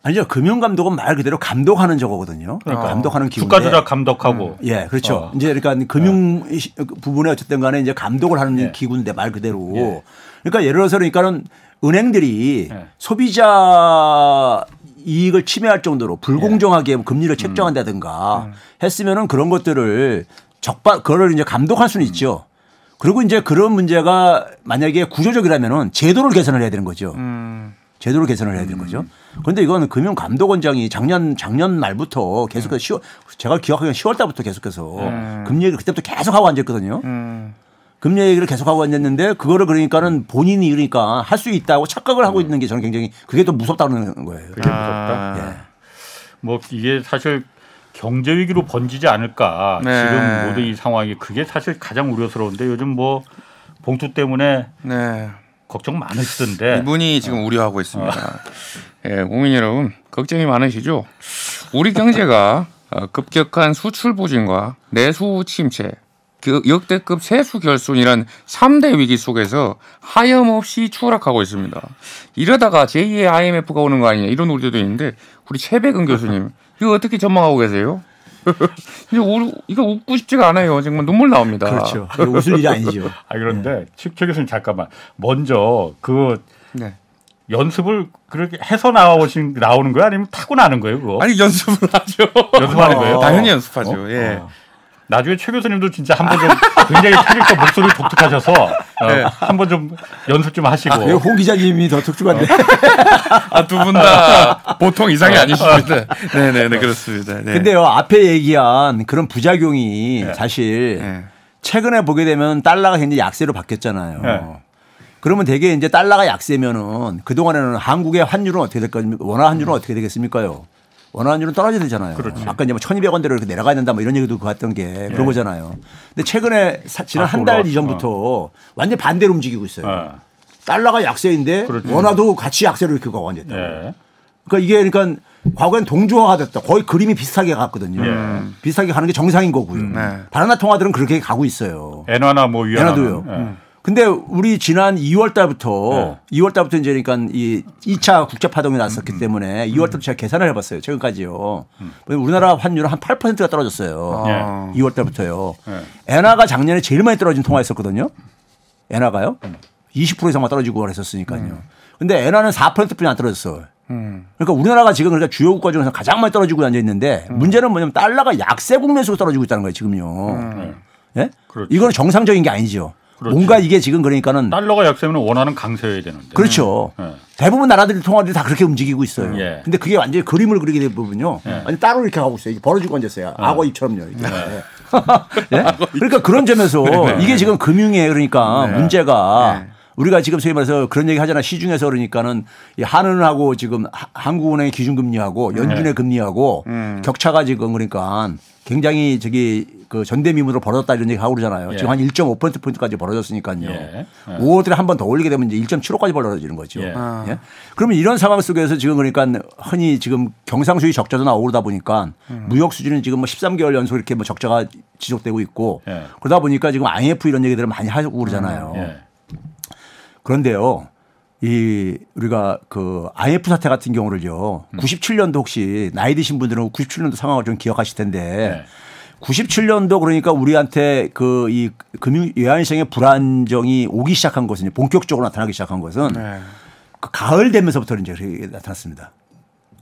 아니죠. 금융감독은 말 그대로 감독하는 저거거든요. 그러니까. 감독하는 기구. 주가 조작 감독하고 예, 그렇죠. 어. 이제 그러니까 금융 시- 부분에 어쨌든 간에 이제 감독을 하는 예. 기구인데 말 그대로. 예. 그러니까 예를 들어서 그러니까는 은행들이 예. 소비자 이익을 침해할 정도로 불공정하게 음. 금리를 책정한다든가 했으면은 그런 것들을 적발 그거를 이제 감독할 수는 있죠. 그리고 이제 그런 문제가 만약에 구조적이라면은 제도를 개선을 해야 되는 거죠. 제도를 개선을 해야 되는 거죠. 그런데 이거는 금융감독원장이 작년 작년 말부터 계속해서 10월 제가 기억하기로는 10월 달부터 계속해서 금리 얘기를 그때부터 계속 하고 앉았거든요. 금리 얘기를 계속 하고 앉았는데 그거를 그러니까는 본인이 그러니까 할 수 있다고 착각을 하고 있는 게 저는 굉장히 그게 또 무섭다는 거예요. 그게 무섭다. 예. 뭐 이게 사실 경제 위기로 번지지 않을까 네. 지금 모든 이 상황이 그게 사실 가장 우려스러운데 요즘 뭐 봉투 때문에 네. 걱정 많으시던데 이분이 지금 우려하고 있습니다. 예, 국민 여러분 걱정이 많으시죠? 우리 경제가 어, 급격한 수출 부진과 내수 침체, 그 역대급 세수 결손이란 3대 위기 속에서 하염없이 추락하고 있습니다. 이러다가 제2의 IMF가 오는 거 아니냐 이런 우려도 있는데 우리 최백은 교수님 이거 어떻게 전망하고 계세요? 이거, 우- 이거 웃고 싶지가 않아요. 정말 눈물 나옵니다. 그렇죠. 이거 웃을 일이 아니죠. 아 그런데 최 교수님 잠깐만 먼저 그 네. 연습을 그렇게 해서 나오신 나오는 거예요 아니면 타고 나는 거예요 그거 아니 연습을 하죠. 연습하는 거예요? 당연히 연습하죠. 어? 예. 어. 나중에 최 교수님도 진짜 한번 좀 굉장히 캐릭터 목소리 독특하셔서 어, 네. 한번 좀 연습 좀 하시고 왜홍 기자님이 더 특殊한데? 아, 두 분 다 보통 이상이 아니십니다. 네네 네, 그렇습니다. 네. 근데요 앞에 얘기한 그런 부작용이 네. 사실 네. 최근에 보게 되면 달러가 굉장히 약세로 바뀌었잖아요. 네. 그러면 되게 이제 달러가 약세면은 그동안에는 한국의 환율은 어떻게 될까? 원화 환율은 어떻게 되겠습니까요? 원화 환율은 떨어져야 되잖아요. 그렇죠. 아까 이제 뭐 1,200원대로 이렇게 내려가야 된다 뭐 이런 얘기도 갔던 게 그런 거잖아요. 근데 최근에 사- 지난 아, 한달 올라왔어. 이전부터 완전 반대로 움직이고 있어요. 어. 달러가 약세인데 그렇죠. 원화도 같이 약세로 이렇게 가고 앉았다. 예. 그러니까 이게 그러니까 과거엔 동조화가 됐다. 거의 그림이 비슷하게 갔거든요. 예. 비슷하게 가는 게 정상인 거고요. 네. 다른 나라 통화들은 그렇게 가고 있어요. 엔화나 뭐 위안화는 엔화도요. 예. 근데 우리 지난 2월 달부터 네. 2월 달부터 이제 그러니까 이 2차 국제 파동이 났었기 음, 때문에 2월 달부터 제가 계산을 해 봤어요. 최근까지요. 우리나라 환율은 한 8%가 떨어졌어요. 예. 2월 달부터요. 네. 엔화가 작년에 제일 많이 떨어진 통화 있었거든요. 엔화가요. 음. 20% 이상만 떨어지고 그랬었으니까요. 근데 엔화는 4%뿐이 안 떨어졌어. 음. 그러니까 우리나라가 지금 그러니까 주요 국가 중에서 가장 많이 떨어지고 앉아 있는데 음. 문제는 뭐냐면 달러가 약세 국면에서 떨어지고 있다는 거예요, 지금요. 예? 음. 그렇죠. 이거는 정상적인 게 아니죠. 그렇죠. 뭔가 이게 지금 그러니까는 달러가 약세면 원하는 강세여야 되는데. 그렇죠. 네. 대부분 나라들이 통화들이 다 그렇게 움직이고 있어요. 예. 근데 그게 완전히 그림을 그리게 된 부분요. 아니 따로 이렇게 가고 있어요. 이게 벌어지고 앉았어요. 악어 입처럼요. 이렇게. 예? 그러니까 그런 점에서 이게 지금 금융에 그러니까 문제가 우리가 지금 소위 말해서 그런 얘기 하잖아. 시중에서 그러니까는 이 한은하고 지금 하- 한국은행의 기준금리하고 연준의 금리하고 격차가 지금 그러니까 굉장히 저기 그 전대미문으로 벌어졌다 이런 얘기 하고 그러잖아요. 예. 지금 한 1.5%포인트까지 벌어졌으니까요. 예. 예. 5월달에 한 번 더 올리게 되면 이제 1.75까지 벌어지는 거죠. 예. 예? 그러면 이런 상황 속에서 지금 그러니까 흔히 지금 경상수지 적자도 나오다 보니까 무역 수지는 지금 뭐 13개월 연속 이렇게 뭐 적자가 지속되고 있고 예. 그러다 보니까 지금 IMF 이런 얘기들을 많이 하고 그러잖아요. 예. 그런데요. 이 우리가 그 IMF 사태 같은 경우를요. 음. 97년도 혹시 나이 드신 분들은 97년도 상황을 좀 기억하실 텐데 네. 97년도 그러니까 우리한테 그 이 금융 외환시장의 불안정이 오기 시작한 것은 본격적으로 나타나기 시작한 것은 네. 그 가을 되면서부터 이제 나타났습니다.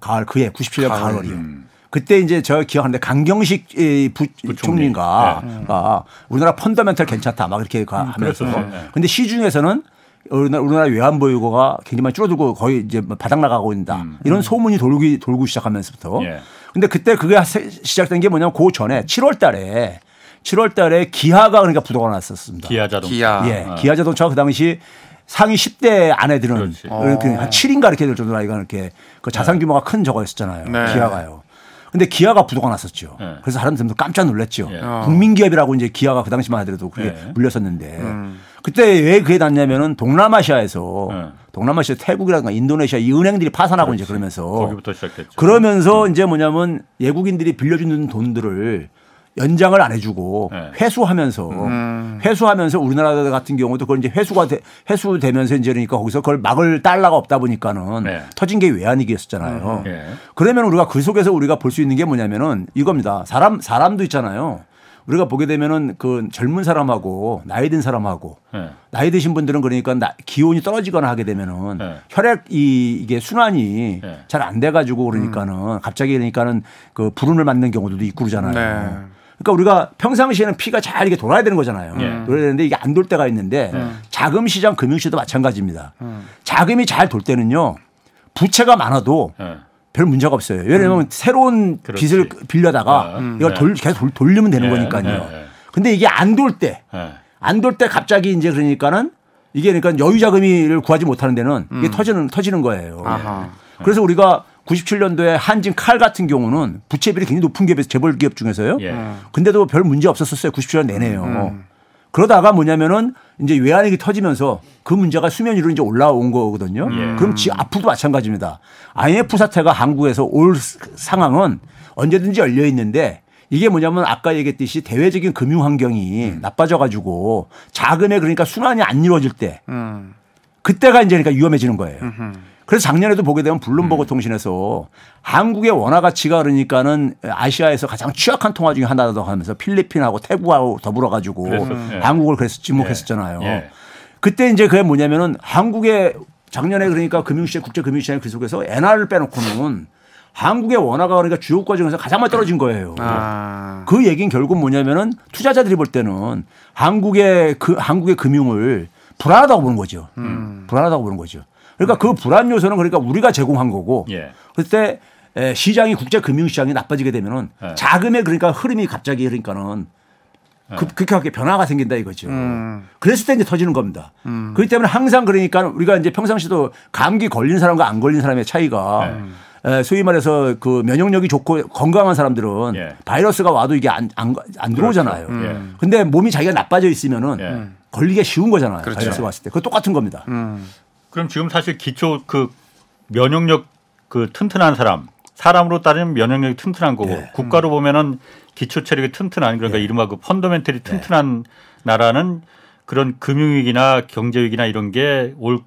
가을 그해 97년 가을. 이요 음. 그때 이제 제가 기억하는데 강경식 이 부, 총리가 가 우리나라 펀더멘탈 괜찮다 막 이렇게 가- 하면서 네. 그랬었어요. 네. 근데 시중에서는 우리나라, 우리나라 외환 보유고가 굉장히 많이 줄어들고 거의 이제 뭐 바닥 나가고 있다. 이런 소문이 돌기 돌고 시작하면서부터. 음. 예. 근데 그때 그게 세- 시작된 게 뭐냐면 그 전에 7월 달에 7월 달에 기아가 그러니까 부도가 났었습니다. 기아 자동차. 기아. 예. 기아 자동차가 그 당시 상위 10대 안에 드는 그렇지. 이렇게 한 7인가 이렇게 될 정도로 아이가 이렇게 그 자산 규모가 큰 저거였었잖아요. 네. 기아가요. 근데 기아가 부도가 났었죠. 네. 그래서 사람들도 깜짝 놀랐죠. 예. 국민 기업이라고 이제 기아가 그 당시만 하더라도 그게 네. 불렸었는데 그때 왜 그게 났냐면은 동남아시아에서 네. 동남아시아 태국이라든가 인도네시아 이 은행들이 파산하고 이제 그러면서 거기부터 시작됐죠. 그러면서 이제 뭐냐면 외국인들이 빌려주는 돈들을 연장을 안 해주고 네. 회수하면서 회수하면서 우리나라 같은 경우도 그걸 이제 회수가 돼, 회수되면서 이제 그러니까 거기서 그걸 막을 달러가 없다 보니까는 네. 터진 게 외환위기였었잖아요. 예. 그러면 우리가 그 속에서 우리가 볼 수 있는 게 뭐냐면은 이겁니다. 사람 사람도 있잖아요. 우리가 보게 되면은 그 젊은 사람하고 나이 든 사람하고 예. 나이 드신 분들은 그러니까 나- 기온이 떨어지거나 하게 되면은 네. 혈액 이 이게 순환이 네. 잘안 돼가지고 그러니까는 갑자기 그러니까는 그 불운을 맞는 경우들도 있고 그러잖아요. 네. 그러니까 우리가 평상시에는 피가 잘 이게 돌아야 되는 거잖아요. 네. 돌아야 되는데 이게 안 돌 때가 있는데 자금 시장 금융 시도 마찬가지입니다. 자금이 잘 돌 때는요 부채가 많아도 예. 별 문제가 없어요. 왜냐하면 새로운 그렇지. 빚을 빌려다가 음. 이걸 네. 돌, 계속 돌, 돌리면 되는 예, 거니까요. 예, 예. 근데 이게 안 돌 때, 예. 안돌 때 갑자기 이제 그러니까는 이게 그러니까 여유 자금을 구하지 못하는 데는 이게 터지는 터지는 거예요. 아하. 그래서 우리가 97년도에 한진 칼 같은 경우는 부채비율이 굉장히 높은 기업에서 재벌 기업 중에서요. 예. 근데도 별 문제 없었었어요. 97년 내내요. 그러다가 뭐냐면은 이제 외환위기 터지면서 그 문제가 수면 위로 이제 올라온 거거든요. 예. 그럼 지 앞으로도 마찬가지입니다. IMF 사태가 한국에서 올 상황은 언제든지 열려 있는데 이게 뭐냐면 아까 얘기했듯이 대외적인 금융 환경이 나빠져 가지고 자금의 그러니까 순환이 안 이루어질 때 음. 그때가 이제 그러니까 위험해지는 거예요. 그래서 작년에도 보게 되면 블룸버그 통신에서 한국의 원화 가치가 그러니까는 아시아에서 가장 취약한 통화 중에 하나라고 하면서 필리핀하고 태국하고 더불어 가지고 그랬었- 예. 한국을 그래서 지목했었잖아요. 예. 그때 이제 그게 뭐냐면은 한국의 작년에 그러니까 금융시장 국제 금융시장 그 속에서 엔화를 빼놓고는 한국의 원화가 그러니까 주요 국가 중에서 가장 많이 떨어진 거예요. 아. 그 얘기는 결국 뭐냐면은 투자자들이 볼 때는 한국의 그 한국의 금융을 불안하다고 보는 거죠. 불안하다고 보는 거죠. 그러니까 그 불안 요소는 그러니까 우리가 제공한 거고 예. 그때 에, 시장이 국제 금융 시장이 나빠지게 되면은 예. 자금의 그러니까 흐름이 갑자기 그러니까는 급, 급격하게 변화가 생긴다 이거죠. 그랬을 때 이제 터지는 겁니다. 그렇기 때문에 항상 그러니까 우리가 이제 평상시도 감기 걸린 사람과 안 걸린 사람의 차이가 에, 소위 말해서 그 면역력이 좋고 건강한 사람들은 예. 바이러스가 와도 이게 안, 안, 안 들어오잖아요. 그렇죠. 예. 근데 몸이 자기가 나빠져 있으면은 예. 걸리기가 쉬운 거잖아요. 그렇죠. 바이러스 왔을 때. 그거 똑같은 겁니다. 그럼 지금 사실 기초 그 면역력 그 튼튼한 사람 사람으로 따지면 면역력이 튼튼한 거고 예. 국가로 보면은 기초 체력이 튼튼한 그러니까 이른바 그 펀더멘털이 튼튼한 나라는 그런 금융 위기나 경제 위기나 이런 게 올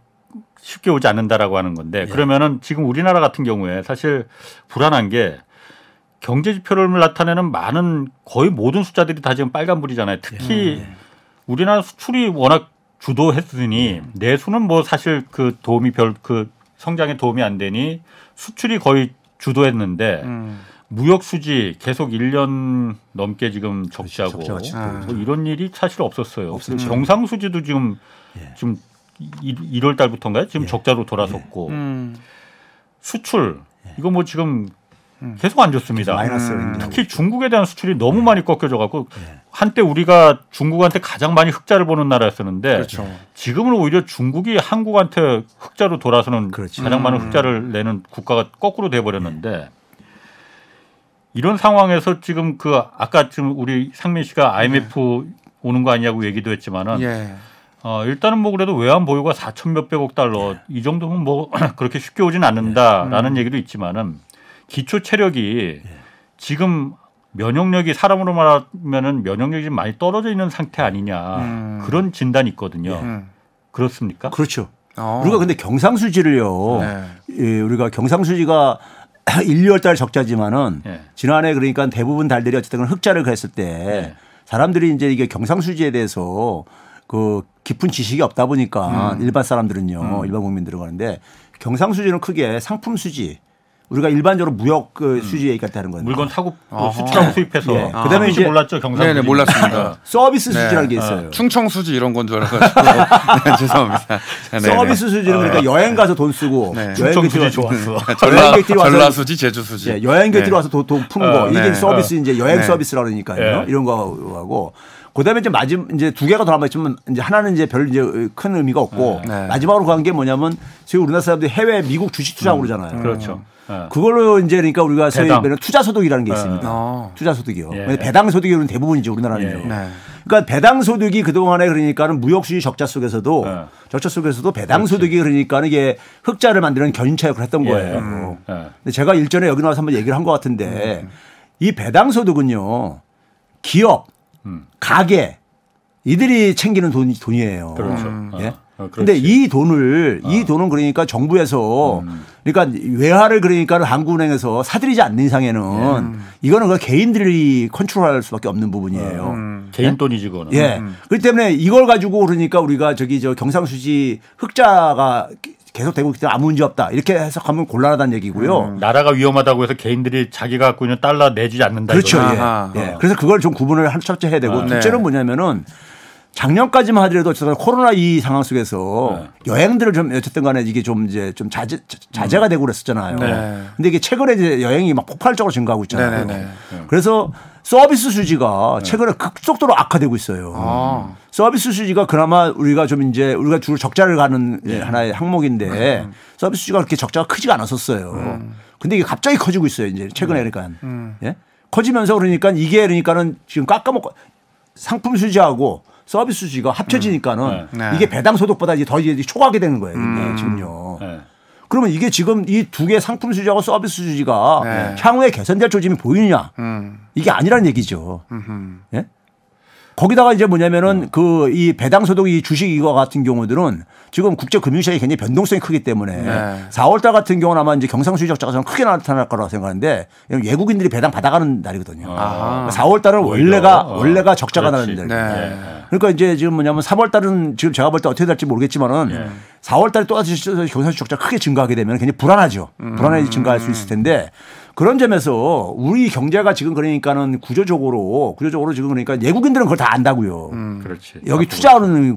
쉽게 오지 않는다라고 하는 건데 그러면은 지금 우리나라 같은 경우에 사실 불안한 게 경제 지표를 나타내는 많은 거의 모든 숫자들이 다 지금 빨간불이잖아요. 특히 우리나라 수출이 워낙 주도했으니 내수는 뭐 사실 그 도움이 별 그 성장에 도움이 안 되니 수출이 거의 주도했는데 음. 무역 수지 계속 1년 넘게 지금 적자고 지속되고 아. 뭐 이런 일이 사실 없었어요. 없었죠. 경상 수지도 지금 예. 지금 1월 달부터인가요? 지금 적자로 돌아섰고 음. 수출 이거 뭐 지금 음. 계속 안 좋습니다. 마이너스로 음. 특히 중국에 대한 수출이 너무 많이 꺾여져 갖고 한때 우리가 중국한테 가장 많이 흑자를 보는 나라였었는데 그렇죠. 지금은 오히려 중국이 한국한테 흑자로 돌아서는 그렇지. 가장 많은 음. 흑자를 내는 국가가 거꾸로 돼 버렸는데 이런 상황에서 지금 그 아까 지금 우리 상민 씨가 IMF 오는 거 아니냐고 얘기도 했지만은 예. 어, 일단은 뭐 그래도 외환 보유가 4천 몇백억 달러 이 정도면 뭐 그렇게 쉽게 오진 않는다라는 얘기도 있지만은 기초 체력이 지금 면역력이 사람으로 말하면은 면역력이 좀 많이 떨어져 있는 상태 아니냐 음. 그런 진단이 있거든요. 음. 그렇습니까? 그렇죠. 어. 우리가 근데 경상수지를요. 네. 예, 우리가 경상수지가 1, 2월 달 적자지만은 예. 지난해 그러니까 대부분 달들이 어쨌든 흑자를 했을 때 네. 사람들이 이제 이게 경상수지에 대해서 그 깊은 지식이 없다 보니까 음. 일반 사람들은요, 일반 국민들은 그러는데 경상수지는 크게 상품 수지 우리가 일반적으로 무역 그 수지 얘기할 때 하는 건데 물건 사고 어허. 수출하고 수입해서 예. 아. 그다음에 이제- 몰랐죠 경상 네네 몰랐습니다. 서비스 네. 수지라는 게 있어요. 충청 수지 이런 건 줄 알아가지고 네, 죄송합니다. 네, 네. 서비스 수지는 그러니까 여행 가서 돈 쓰고 네. 여행객들이 좋았어. 전라 여행객들이 와서 전라 수지 제주 수지. 예, 여행객들이 네. 와서 돈, 돈 푸는 어, 거 이게 네. 서비스 이제 여행 네. 서비스라 그러니까요. 네. 이런 거 하고 그다음에 이제 마지막 이제 두 개가 더 남아 있지만 이제 하나는 이제 별 이제 큰 의미가 없고 네. 마지막으로 간 게 뭐냐면 소위 우리나라 사람들이 해외 미국 주식 투자하고 그러잖아요. 그렇죠. 예. 그걸로 이제 그러니까 우리가 소위. 말하는 투자 소득이라는 게 있습니다. 어. 투자 소득이요. 예. 배당 소득이 대부분이죠 우리나라는요. 예. 네. 그러니까 배당 소득이 그동안에 그러니까는 무역 수지 적자 속에서도 네. 적자 속에서도 배당 소득이 그러니까는 이게 흑자를 만드는 견인차 역할을 했던 예. 거예요. 음. 예. 근데 제가 일전에 여기 나와서 한번 얘기를 한 것 같은데 이 배당 소득은요 기업, 음. 가게 이들이 챙기는 돈, 돈이에요. 그렇죠. 음. 예? 어, 그렇지. 근데 이 돈을 이 돈은 그러니까 정부에서 그러니까 외화를 그러니까 한국은행에서 사들이지 않는 이상에는 이거는 그 개인들이 컨트롤할 수밖에 없는 부분이에요. 음. 개인 돈이지 그거는. 예. 그렇기 때문에 이걸 가지고 그러니까 우리가 저기 저 경상수지 흑자가 계속 되고 있기 때문에 아무 문제 없다. 이렇게 해석하면 곤란하다는 얘기고요. 나라가 위험하다고 해서 개인들이 자기가 갖고 있는 달러 내지 않는다. 그렇죠. 예. 예. 그래서 그걸 좀 구분을 한 첫째 해야 되고 아, 둘째는 네. 뭐냐면은 작년까지만 하더라도 어쨌든 코로나 이 상황 속에서 네. 여행들을 좀 어쨌든 간에 이게 좀 이제 좀 자제, 자제가 되고 그랬었잖아요. 네. 근데 이게 최근에 이제 여행이 막 폭발적으로 증가하고 있잖아요. 네네네. 그래서 서비스 수지가 최근에 급속도로 악화되고 있어요. 아. 서비스 수지가 그나마 우리가 좀 이제 우리가 주로 적자를 가는 예, 하나의 항목인데 서비스 수지가 그렇게 적자가 크지가 않았었어요. 근데 이게 갑자기 커지고 있어요. 이제 최근에 그러니까 예? 커지면서 그러니까 이게 그러니까는 지금 깎아먹고 상품 수지하고 서비스 수지가 합쳐지니까는 네. 이게 배당 소득보다 이제 더 이제 초과하게 되는 거예요. 이게 지금요. 예. 그러면 이게 지금 이 두 개 상품 수지하고 서비스 수지가 네. 향후에 개선될 조짐이 보이느냐? 음. 이게 아니라는 얘기죠. 예? 거기다가 이제 뭐냐면은 그 이 배당 소득 이 주식 이거 같은 경우들은 지금 국제 금융 시장이 굉장히 변동성이 크기 때문에 네. 4월 달 같은 경우는 아마 이제 경상수지 적자가 좀 크게 나타날 거라고 생각하는데 외국인들이 배당 받아가는 달이거든요. 아하. 4월 달은 오히려. 원래가 어. 원래가 적자가 그렇지. 나는 달. 네. 예. 그러니까 이제 지금 뭐냐면 3월 달은 지금 제가 볼 때 어떻게 될지 모르겠지만은 예. 4월 달에 또다시 경상수지 적자가 크게 증가하게 되면 굉장히 불안하죠. 불안해 증가할 수 있을 텐데 그런 점에서 우리 경제가 지금 그러니까는 구조적으로 구조적으로 지금 그러니까 외국인들은 그걸 다 안다고요. 그렇지. 여기 투자하고 있는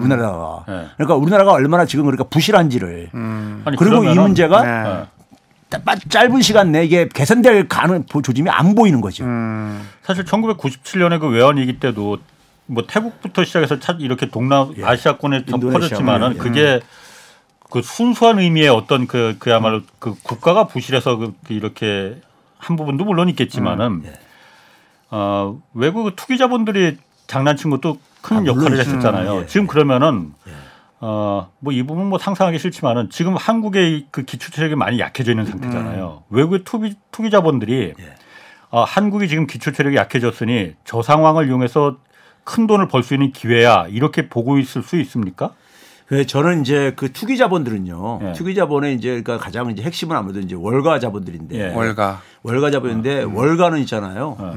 우리나라가 네. 그러니까 우리나라가 얼마나 지금 그러니까 부실한지를 아니, 그리고 이 문제가 네. 예. 딱 짧은 시간 내에 이게 개선될 가능 조짐이 안 보이는 거죠. 음. 사실 1997년에 그 외환위기 때도 뭐 태국부터 시작해서 차- 이렇게 동남아시아권에 더 인도네시아, 퍼졌지만은 예. 그게 그 순수한 의미의 어떤 그 그야말로 그 국가가 부실해서 그 이렇게 한 부분도 물론 있겠지만은 어, 외국 투기 자본들이 장난친 것도 큰 아, 역할을. 했었잖아요. 음, 예. 지금 그러면은 어, 뭐 이 부분 뭐 상상하기 싫지만은 지금 한국의 그 기초 체력이 많이 약해져 있는 상태잖아요. 외국의 투기 투기 자본들이 예. 어, 한국이 지금 기초 체력이 약해졌으니 저 상황을 이용해서 큰 돈을 벌 수 있는 기회야 이렇게 보고 있을 수 있습니까? 그 저는 이제 그 투기 자본들은요. 예. 투기 자본의 이제 그러니까 가장 이제 핵심은 아무래도 이제 월가 자본들인데 예. 월가. 월가 자본인데 월가는 있잖아요. 어.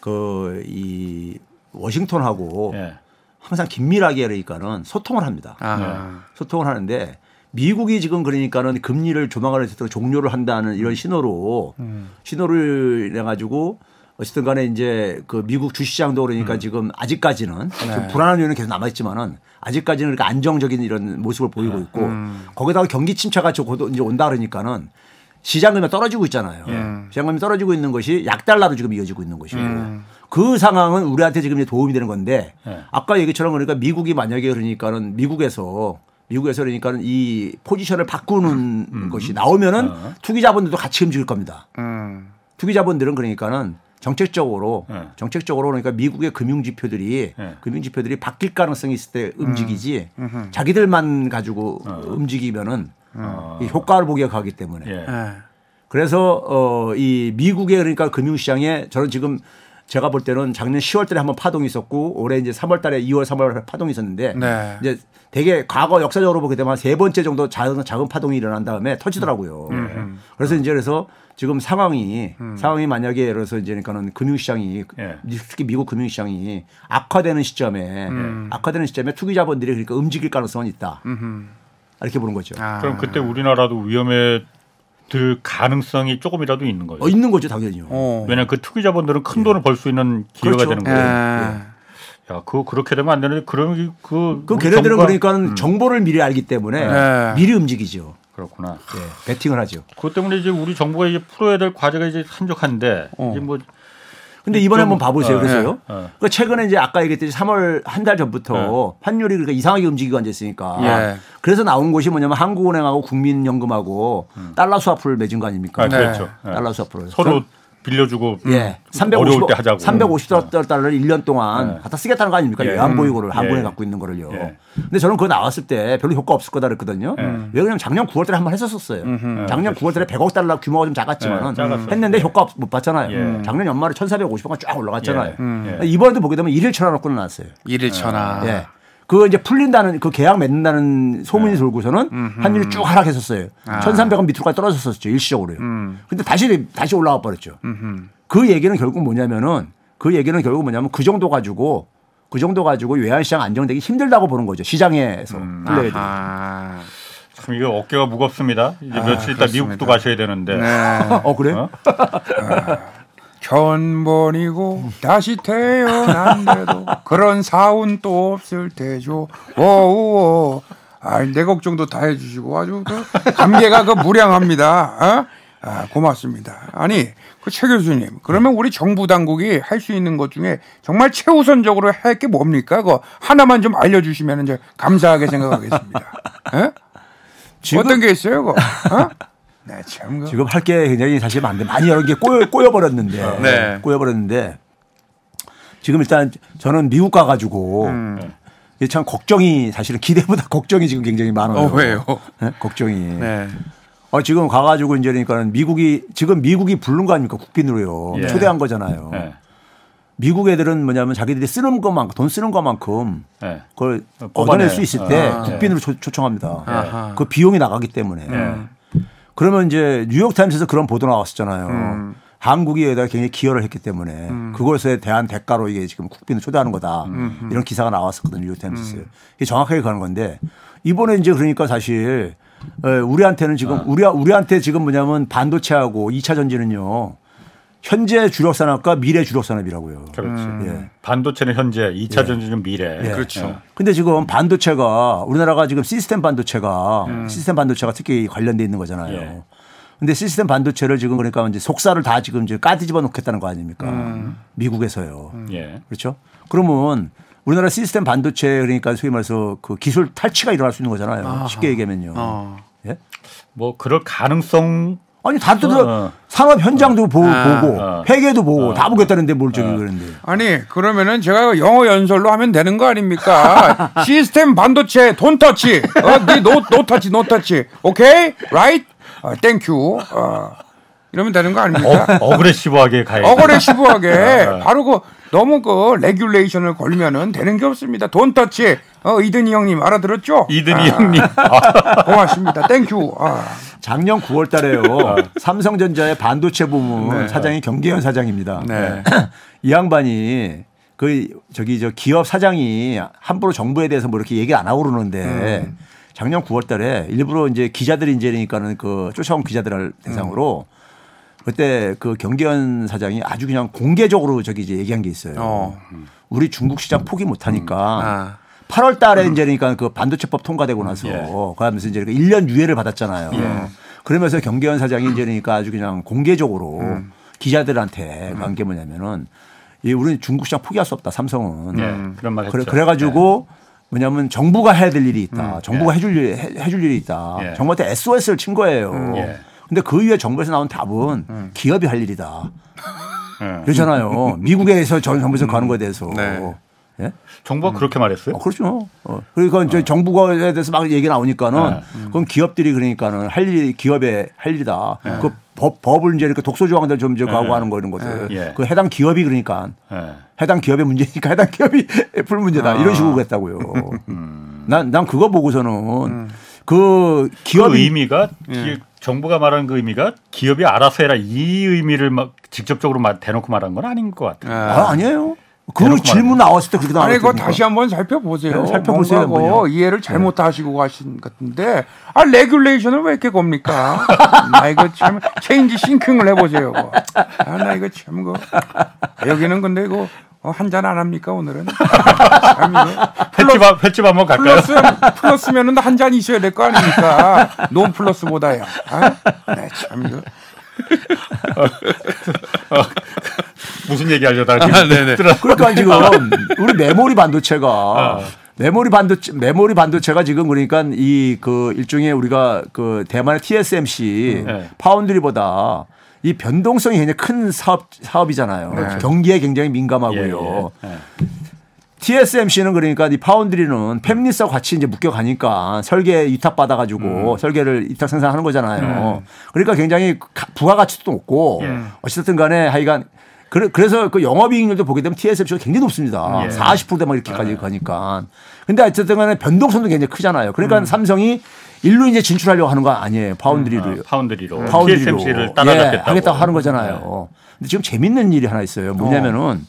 그이 워싱턴하고 예. 항상 긴밀하게 그러니까는 소통을 합니다. 아. 소통을 하는데 미국이 지금 그러니까는 금리를 조만간 어쨌든 종료를 한다는 이런 신호로 신호를 내 가지고 어쨌든 간에 이제 그 미국 주시장도 그러니까 지금 아직까지는 좀 불안한 요인은 계속 남아 있지만은 아직까지는 그렇게 안정적인 이런 모습을 보이고 있고 거기다가 경기 침체가 저곧 이제 온다 그러니까는 시장금이 떨어지고 있잖아요. 시장금이 떨어지고 있는 것이 약달러로 지금 이어지고 있는 것이고 그 상황은 우리한테 지금 이제 도움이 되는 건데 네. 아까 얘기처럼 그러니까 미국이 만약에 그러니까는 미국에서 미국에서 그러니까는 이 포지션을 바꾸는 것이 나오면은 투기 자본들도 같이 움직일 겁니다. 음. 투기 자본들은 그러니까는 정책적으로 네. 정책적으로 그러니까 미국의 금융 지표들이 네. 금융 지표들이 바뀔 가능성이 있을 때 움직이지 자기들만 가지고 움직이면은 이 효과를 보게 가기 때문에 예. 예. 그래서 어 이 미국의 그러니까 금융 시장에 저는 지금 제가 볼 때는 작년 10월 달에 한번 파동이 있었고 올해 이제 3월 달에 2월 3월 파동이 있었는데 네. 이제 되게 과거 역사적으로 보게 되면 세 번째 정도 작은, 작은 파동이 일어난 다음에 터지더라고요. 그래서 이제 그래서 지금 상황이 상황이 만약에 예를 들어서 이제 그러니까는 금융시장이 예. 특히 미국 금융시장이 악화되는 시점에 악화되는 시점에 투기 자본들이 그러니까 움직일 가능성은 있다. 이렇게 보는 거죠. 아. 그럼 그때 우리나라도 위험에 들 가능성이 조금이라도 있는 거죠. 어, 있는 거죠, 당연히요. 어. 왜냐하면 그 투기 자본들은 큰 돈을 벌 수 있는 기회가 그렇죠. 되는 예. 거예요. 야, 그거 그렇게 되면 안 되는데 그런 그, 그 우리 걔네들은 정부가- 그러니까 정보를 미리 알기 때문에 네. 미리 움직이죠. 그렇구나. 예, 베팅을 하죠. 그것 때문에 이제 우리 정부가 이제 풀어야 될 과제가 이제 한적한데 어. 이제 뭐 근데 이번에 좀, 한번 봐보세요. 어, 그래서요. 예, 어. 그러니까 최근에 이제 아까 얘기했듯이 3월 한 달 전부터 환율이 그러니까 이상하게 움직이고 앉았으니까. 예. 그래서 나온 것이 뭐냐면 한국은행하고 국민연금하고 달러 스와프를 맺은 거 아닙니까? 아, 그렇죠. 예. 달러 스와프를. 서로 빌려주고 예. 음, 어려울 때 하자고. 350달러를 1년 동안 예. 갖다 쓰겠다는 거 아닙니까? 예. 외환 보유고를 음. 한국에 예. 갖고 있는 거를요. 예. 근데 저는 그거 나왔을 때 별로 효과 없을 거다 그랬거든요. 예. 왜 그러냐면 작년 9월 달에 한 번 했었었어요. 작년 9월 달에 100억 달러 규모가 좀 작았지만은 예, 작았어요. 했는데 효과 없- 못 봤잖아요. 예. 작년 연말에 1,450원 쫙 올라갔잖아요. 예. 예. 이번에도 보게 되면 1일 천원권을 나왔어요. 일일 천하. 예. 그거 이제 풀린다는 그 계약 맺는다는 소문이 돌고서는 환율이 쭉 하락했었어요. 1,300원 밑으로까지 떨어졌었죠. 일시적으로요. 근데 다시 다시 올라와 버렸죠. 그 얘기는 결국 뭐냐면은 그 얘기는 결국 뭐냐면 그 정도 가지고 그 정도 가지고 외환시장 안정되기 힘들다고 보는 거죠. 시장에서 플레이들이. 아. 참 이거 어깨가 무겁습니다. 이제 며칠 있다 그렇습니다. 미국도 가셔야 되는데. 네. 어 그래? 어? 천번이고 다시 태어난데도 그런 사운 또 없을 테죠. 오오. 아, 내 걱정도 다 해주시고 아주 그 감개가 그 무량합니다. 어? 아, 고맙습니다. 아니, 그 최 교수님, 그러면 우리 정부 당국이 할 수 있는 것 중에 정말 최우선적으로 할 게 뭡니까? 그 하나만 좀 알려주시면 이제 감사하게 생각하겠습니다. 예? 지금- 어떤 게 있어요, 그거? 어? 네, 참. 그. 지금 할 게 굉장히 사실 많은데 많이 여러 개 꼬여, 꼬여버렸는데 네. 꼬여버렸는데 지금 일단 저는 미국 가가지고 이게 참 걱정이 사실은 기대보다 걱정이 지금 굉장히 많아요. 어, 왜요? 네? 걱정이. 네. 어, 지금 가가지고 이제 그러니까는 미국이 지금 미국이 부른 거 아닙니까 국빈으로요. 예. 초대한 거잖아요. 네. 미국 애들은 뭐냐면 자기들이 쓰는 것만큼 돈 쓰는 것만큼 네. 그걸 어, 뽑아내요. 얻어낼 수 있을 때 아. 국빈으로 초, 초청합니다. 아하. 그 비용이 나가기 때문에. 네. 그러면 이제 뉴욕 타임스에서 그런 보도 나왔었잖아요. 음. 한국이 여기다 굉장히 기여를 했기 때문에 그것에 대한 대가로 이게 지금 국빈을 초대하는 거다. 음. 이런 기사가 나왔었거든요. 뉴욕 타임스에. 이게 정확하게 가는 건데 이번에 이제 그러니까 사실 에, 우리한테는 지금 아. 우리 우리한테 지금 뭐냐면 반도체하고 2차 전지는요. 현재 주력 산업과 미래 주력 산업이라고요. 그렇지. 예. 반도체는 현재, 2차 전지는 미래. 예. 그렇죠. 근데 지금 반도체가 우리나라가 지금 시스템 반도체가 음. 시스템 반도체가 특히 관련돼 있는 거잖아요. 예. 근데 시스템 반도체를 지금 그러니까 이제 속살을 다 지금 이제 까뒤집어 놓겠다는 거 아닙니까? 음. 미국에서요. 예. 그렇죠? 그러면 우리나라 시스템 반도체 그러니까 소위 말해서 그 기술 탈취가 일어날 수 있는 거잖아요. 아하. 쉽게 얘기하면요. 어. 예? 뭐 그럴 가능성 아니 다들 어. 산업 현장도 보, 아. 고 어. 회계도 보고 다 보겠다는데 뭘 저기 그러는데. 아니 그러면은 제가 영어 연설로 하면 되는 거 아닙니까? 시스템 반도체 Don't touch, 어네 no no touch no touch, okay, right, Thank you, 어, 이러면 되는 거 아닙니까? 어, aggressive하게 가야 돼. aggressive하게 바로 그 너무 그 regulation을 걸면은 되는 게 없습니다. Don't touch. 어, 이든이 형님 알아들었죠? 이든이 아, 형님. 고맙습니다. Thank you. 아. 작년 9월 달에요. 삼성전자의 반도체 부문 사장이 경계현 사장입니다. 네. 이 양반이 그 저기 저 기업 사장이 함부로 정부에 대해서 뭐 이렇게 얘기 안 하고 그러는데 작년 9월 달에 일부러 이제 기자들이 이제 그러니까는 그 쫓아온 기자들을 대상으로 그때 그 경계현 사장이 아주 그냥 공개적으로 저기 이제 얘기한 게 있어요. 어. 우리 중국 시장 포기 못 하니까 아. 8월 달에 이제 그러니까 그 반도체법 통과되고 나서 예. 그러면서 이제 1년 유예를 받았잖아요. 그러면서 경계현 사장이 이제 그러니까 아주 그냥 공개적으로 기자들한테 간게 뭐냐면은 이 우리는 중국 시장 포기할 수 없다. 삼성은. 예, 그런 말 했죠. 그래, 그래 가지고 뭐냐면 정부가 해야 될 일이 있다. 정부가 예. 해줄 일, 해, 해줄 일이 있다. 예. 정부한테 SOS를 친 거예요. 예. 근데 그 이후에 정부에서 나온 답은 기업이 할 일이다. 예. 그렇잖아요. 미국에서 전 정부에서 가는 거에 대해서. 네. 예? 정부가 그렇게 말했어요? 어, 그렇죠. 어. 그러니까 이제 정부가에 대해서 막 얘기 나오니까는 그건 기업들이 그러니까는 할 일이 기업의 할 일이다. 그 법, 법을 이제 이렇게 독소 조항들 좀 이제 가고 하는 거 이런 것들. 예. 그 해당 기업이 그러니까 예. 해당 기업의 문제니까 해당 기업이 풀 문제다. 이런 식으로 했다고요. 난, 난 그거 보고서는 그그 기업이 의미가 기- 정부가 말하는 그 의미가 기업이 알아서 해라 이 의미를 막 직접적으로 말- 대놓고 말한 건 아닌 것 같아요. 아, 아니에요. 그 질문 나왔을 때 그렇게 아니, 나왔거든요. 그거 다시 한번 살펴보세요. 네, 살펴보세요. 그 이해를 잘못하시고 가신 것 같은데, 아, regulation을 왜 이렇게 겁니까? 나 이거 참, change thinking을 해보세요. 아, 나 이거 참, 그, 여기는 근데 이거, 어, 한잔 안 합니까, 오늘은? 참, 이거. 횟집, 한- 횟집 한번 갈까요? 플러스, 플러스면은 한 잔 있어야 될 거 아닙니까? 논 플러스보다요. 아? 네, 참, 이거. 무슨 얘기 하려다가 아, 네네. 그러니까 지금 우리 메모리 반도체가 메모리 반도체 메모리 반도체가 지금 그러니까 이 그 일종의 우리가 그 대만의 TSMC 네. 파운드리보다 이 변동성이 굉장히 큰 사업 사업이잖아요. 경기에 굉장히 민감하고요. 예, 예. TSMC는 그러니까 이 파운드리는 팹리스와 같이 이제 묶여 가니까 설계 위탁 받아 가지고 설계를 위탁 생산하는 거잖아요. 그러니까 굉장히 가- 부가 가치도 높고 어쨌든 간에 하여간 그래- 그래서 그 영업이익률도 보게 되면 TSMC가 굉장히 높습니다. 예. 40%대 막 이렇게까지 가니까. 근데 어쨌든 간에 변동성도 굉장히 크잖아요. 그러니까 삼성이 일로 이제 진출하려고 하는 거 아니에요. 파운드리를. 아, 파운드리로 파운드리로 TSMC를 예, 따라잡겠다고 하겠다고 하는 거잖아요. 근데 지금 재밌는 일이 하나 있어요. 뭐냐면은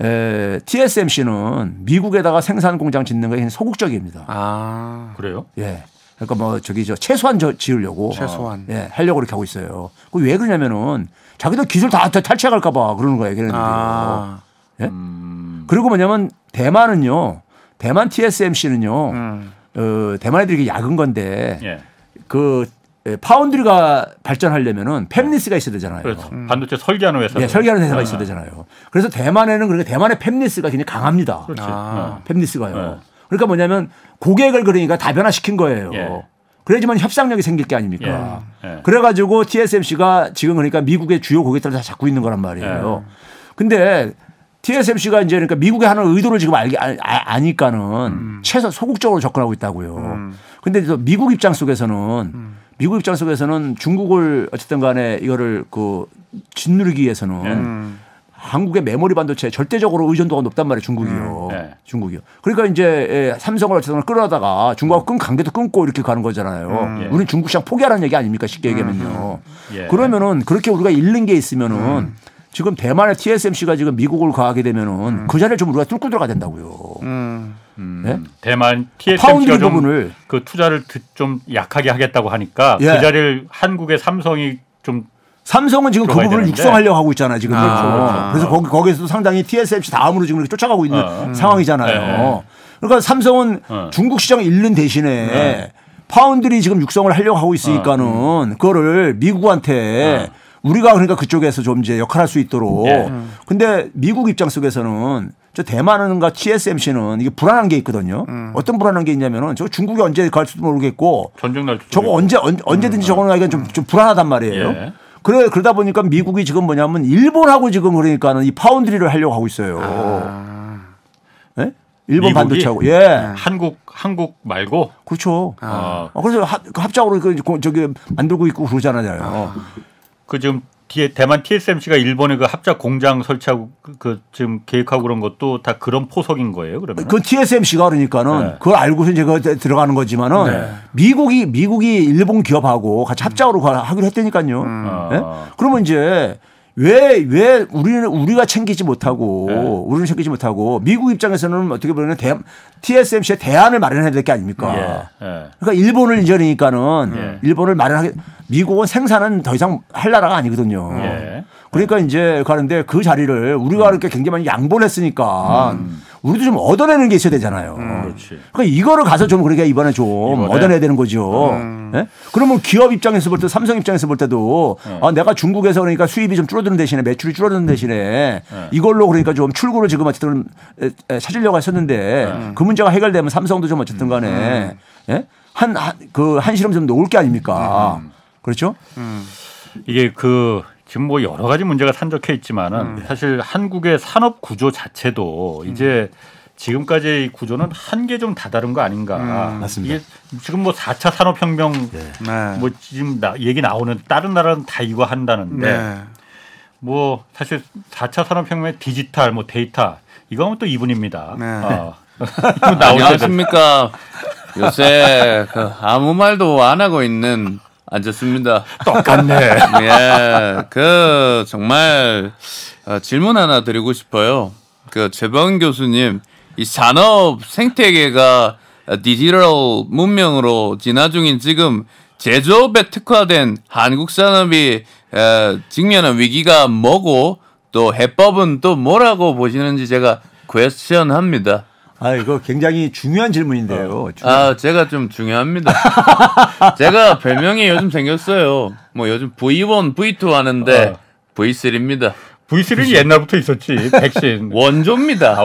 에, TSMC는 미국에다가 생산 공장 짓는 게 굉장히 소극적입니다. 아. 그래요? 예. 그러니까 뭐 저기 저 최소한 저 지으려고 최소한. 예, 하려고 그렇게 하고 있어요. 그 왜 그러냐면은 자기들 기술 다 탈취해 갈까 봐 그러는 거예요. 걔네들이. 아. 예? 그리고 뭐냐면 대만은요. 대만 TSMC는요. 음. 어, 대만 애들이 약은 건데 예. 그 예, 파운드리가 발전하려면은 팹리스가 있어야 되잖아요. 그래서 반도체 설계하는 회사. 예, 설계하는 회사가 있어야 되잖아요. 그래서 대만에는 그러니까 대만의 팹리스가 굉장히 강합니다. 그렇지. 아. 팹리스가요. 네. 그러니까 뭐냐면 고객을 그러니까 다변화시킨 거예요. 예. 그래야지만 협상력이 생길 게 아닙니까. 예. 예. 그래가지고 TSMC가 지금 그러니까 미국의 주요 고객들을 다 잡고 있는 거란 말이에요. 예. 근데 TSMC가 이제 그러니까 미국에 하는 의도를 지금 알게 아, 아니까는 음. 최소 소극적으로 접근하고 있다고요. 근데 또 미국 입장 속에서는 음. 미국 입장 속에서는 중국을 어쨌든 간에 이거를 그 짓누르기 위해서는 예. 한국의 메모리 반도체에 절대적으로 의존도가 높단 말이에요, 중국이요. 음, 네. 중국이요. 그러니까 이제 예, 삼성을 어쨌든 끌어다가 중국하고 끈 관계도 끊고 이렇게 가는 거잖아요. 예. 우리는 중국 시장 포기하라는 얘기 아닙니까? 쉽게 얘기하면요. 예. 그러면은 그렇게 우리가 잃는 게 있으면은 지금 대만의 TSMC가 지금 미국을 가게 되면은 그 자리를 좀 우리가 뚫고 들어가야 된다고요. 음. 예? 대만 TSMC가 좀 부분을 그 투자를 드- 좀 약하게 하겠다고 하니까 예. 그 자리를 한국의 삼성이 좀 삼성은 지금 그 부분을 되는데. 육성하려고 하고 있잖아요. 지금. 아, 그래서. 그렇죠. 그래서 거기, 거기에서도 상당히 TSMC 다음으로 지금 이렇게 쫓아가고 있는 어. 상황이잖아요. 네. 그러니까 삼성은 어. 중국 시장을 잃는 대신에 파운드리 지금 육성을 하려고 하고 있으니까는 그거를 미국한테 우리가 그러니까 그쪽에서 좀 이제 역할할 수 있도록. 예. 근데 미국 입장 속에서는 저 대만은과 TSMC는 이게 불안한 게 있거든요. 어떤 불안한 게 있냐면은 저 중국이 언제 갈지도 모르겠고 전쟁 날 저거 언제 언- 언제든지 저거는 하기가 좀, 좀 불안하단 말이에요. 예. 그래 그러다 보니까 미국이 지금 뭐냐면 일본하고 지금 그러니까는 이 파운드리를 하려고 하고 있어요. 아. 예? 일본 미국이? 반도체하고 예 한국 한국 말고 그렇죠. 어, 어, 그래서 합, 합작으로 그 고- 저기 만들고 있고 그러잖아요. 그 지금 대만 TSMC가 일본에 그 합작 공장 설치하고 그, 그 지금 계획하고 그런 것도 다 그런 포석인 거예요. 그러면 그 TSMC가 그러니까는 네. 그걸 알고서 이제 그 들어가는 거지만은 미국이 미국이 일본 기업하고 같이 합작으로 가- 하기로 했다니까요. 아. 예? 그러면 이제 왜 왜 우리는 우리가 챙기지 못하고 네. 우리는 챙기지 못하고 미국 입장에서는 어떻게 보면 대, TSMC의 대안을 마련해야 될 게 아닙니까? 예, 예. 그러니까 일본을 이전이니까는 예. 일본을 마련하게 미국은 생산은 더 이상 할 나라가 아니거든요. 예. 그러니까 이제 가는데 그 자리를 우리가 이렇게 굉장히 많이 양보를 했으니까 우리도 좀 얻어내는 게 있어야 되잖아요. 그렇지. 그러니까 이거를 가서 좀 그러니까 이번에 좀 이번에? 얻어내야 되는 거죠. 예? 그러면 기업 입장에서 볼 때 삼성 입장에서 볼 때도 아, 내가 중국에서 그러니까 수입이 좀 줄어드는 대신에 매출이 줄어드는 대신에 이걸로 그러니까 좀 출구를 지금 어쨌든 찾으려고 했었는데 그 문제가 해결되면 삼성도 좀 어쨌든 간에 예? 한, 한, 그 한시름 좀 놓을 게 아닙니까. 그렇죠? 이게 그 지금 뭐 여러 가지 문제가 산적해 있지만은 음. 사실 한국의 산업 구조 자체도 이제 지금까지의 이 구조는 한계 좀 다다른 거 아닌가. 음. 맞습니다. 이게 지금 뭐 4차 산업혁명 네. 뭐 지금 나, 얘기 나오는 다른 나라는 다 이거 한다는데 네. 뭐 사실 4차 산업혁명 디지털 뭐 데이터 이거는 또 이분입니다. 네. 어. 안녕하십니까. 요새 그 아무 말도 안 하고 있는 안 좋습니다. 똑같네. 예, 그 정말 어, 질문 하나 드리고 싶어요. 그 재범 교수님, 이 산업 생태계가 디지털 문명으로 진화 중인 지금 제조업에 특화된 한국 산업이 에, 직면한 위기가 뭐고 또 해법은 또 뭐라고 보시는지 제가 퀘스천합니다. 아, 이거 굉장히 중요한 질문인데요. 아, 제가 좀 중요합니다. 제가 별명이 요즘 생겼어요. 뭐 요즘 V1, V2 하는데 어. V3입니다. V3는 옛날부터 있었지. 백신. 원조입니다.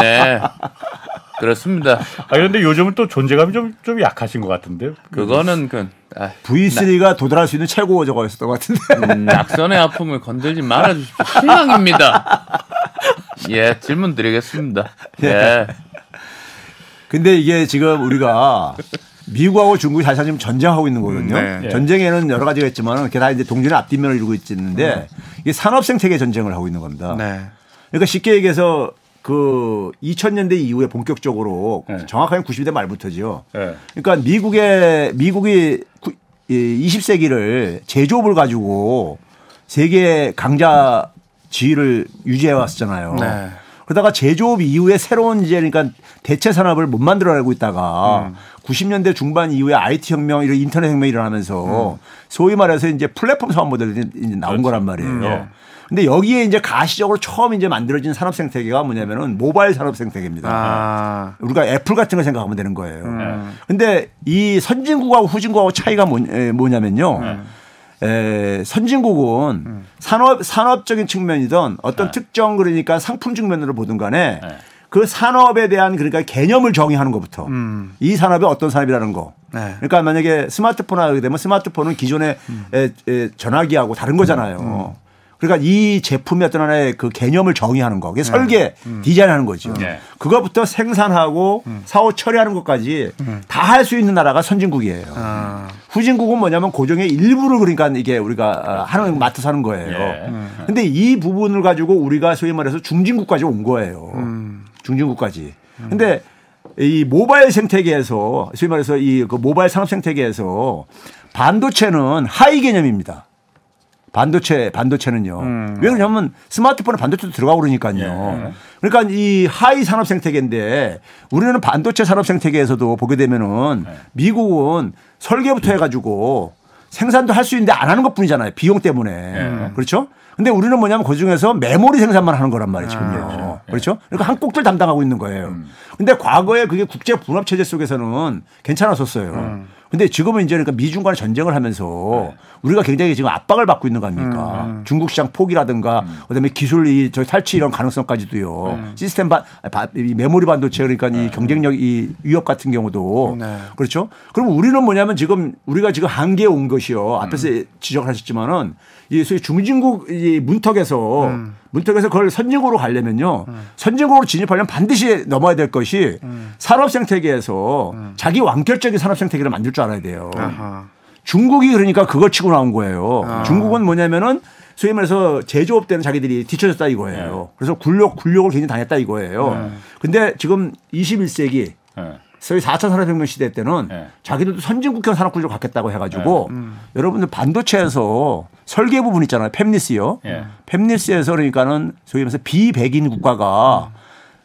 네. 그렇습니다. 아 그런데 요즘은 또 존재감이 좀 좀 약하신 것 같은데. 그거는 그 아, V3가 도달할 수 있는 최고 저거였었던 것 같은데. 음, 낙선의 아픔을 건들지 말아 주십시오. 실망입니다. 예, 질문 드리겠습니다. 예. 근데 이게 지금 우리가 미국하고 중국이 사실 지금 전쟁하고 있는 거거든요. 네. 전쟁에는 여러 가지가 있지만 그게 다 이제 동전의 앞뒷면을 이루고 있는데 이게 산업 생태계 전쟁을 하고 있는 겁니다. 네. 그러니까 쉽게 얘기해서 그 2000년대 이후에 본격적으로 네. 정확하게 90대 말부터죠. 예. 그러니까 미국의 미국이 구- 이 20세기를 제조업을 가지고 세계 강자 지위를 유지해 왔었잖아요. 네. 그러다가 제조업 이후에 새로운 이제 그러니까 대체 산업을 못 만들어내고 있다가 90년대 중반 이후에 IT 혁명, 이런 인터넷 혁명이 일어나면서 소위 말해서 이제 플랫폼 사업 모델이 이제 나온 거란 말이에요. 근데 여기에 이제 가시적으로 처음 이제 만들어진 산업 생태계가 뭐냐면은 모바일 산업 생태계입니다. 아. 우리가 애플 같은 걸 생각하면 되는 거예요. 음. 근데 이 선진국하고 후진국하고 차이가 뭐, 에, 뭐냐면요. 에, 선진국은 산업 산업적인 측면이든 어떤 특정 그러니까 상품 측면으로 보든 간에 그 산업에 대한 그러니까 개념을 정의하는 것부터 이 산업이 어떤 산업이라는 거. 네. 그러니까 만약에 스마트폰 하게 되면 스마트폰은 기존의 에, 에, 전화기하고 다른 거잖아요. 그러니까 이 제품의 어떤 하나의 그 개념을 정의하는 거. 그게 설계, 디자인하는 거죠. 네. 그것부터 생산하고 사후 처리하는 것까지 다 할 수 있는 나라가 선진국이에요. 아. 후진국은 뭐냐면 고정의 일부를 그러니까 이게 우리가 어, 하는 맡아서 하는 거예요. 예. 근데 이 부분을 가지고 우리가 소위 말해서 중진국까지 온 거예요. 중진국까지. 근데 이 모바일 생태계에서 소위 말해서 이 그 모바일 산업 생태계에서 반도체는 하위 개념입니다. 반도체 반도체는요. 왜 그러냐면 스마트폰에 반도체도 들어가고 그러니까요. 그러니까 이 하위 산업 생태계인데 우리는 반도체 산업 생태계에서도 보게 되면은 미국은 설계부터 해가지고 생산도 할 수 있는데 안 하는 것 뿐이잖아요. 비용 때문에. 그렇죠? 근데 우리는 뭐냐면 그 중에서 메모리 생산만 하는 거란 말이에요, 지금요. 그렇죠? 그러니까 한 꼭지를 담당하고 있는 거예요. 근데 과거에 그게 국제 분업 체제 속에서는 괜찮았었어요. 근데 지금은 이제 그러니까 미중 간의 전쟁을 하면서 우리가 굉장히 지금 압박을 받고 있는 거 아닙니까? 중국 시장 포기라든가 그다음에 기술 이 저 탈취 이런 가능성까지도요. 시스템 반, 바- 이 메모리 반도체 그러니까 이 경쟁력 이 위협 같은 경우도 그렇죠. 그럼 우리는 뭐냐면 지금 우리가 지금 한계에 온 것이요. 앞에서 지적하셨지만은 이 소위 중진국 이 문턱에서 문턱에서 그걸 선진국으로 가려면요. 선진국으로 진입하려면 반드시 넘어야 될 것이 산업 생태계에서 자기 완결적인 산업 생태계를 만들 줄 알아야 돼요. 아하. 중국이 그러니까 그걸 치고 나온 거예요. 중국은 뭐냐면은 소위 말해서 제조업 때는 자기들이 뒤쳐졌다 이거예요. 그래서 굴욕 굴욕을 굉장히 당했다 이거예요. 근데 지금 21세기 예. 소위 4차 산업혁명 시대 때는 네. 자기들도 선진국형 산업구조를 갖겠다고 해가지고 여러분들 반도체에서 설계 부분 있잖아요. 팹리스요. 예. 팹리스에서 그러니까는 소위 말해서 비백인 국가가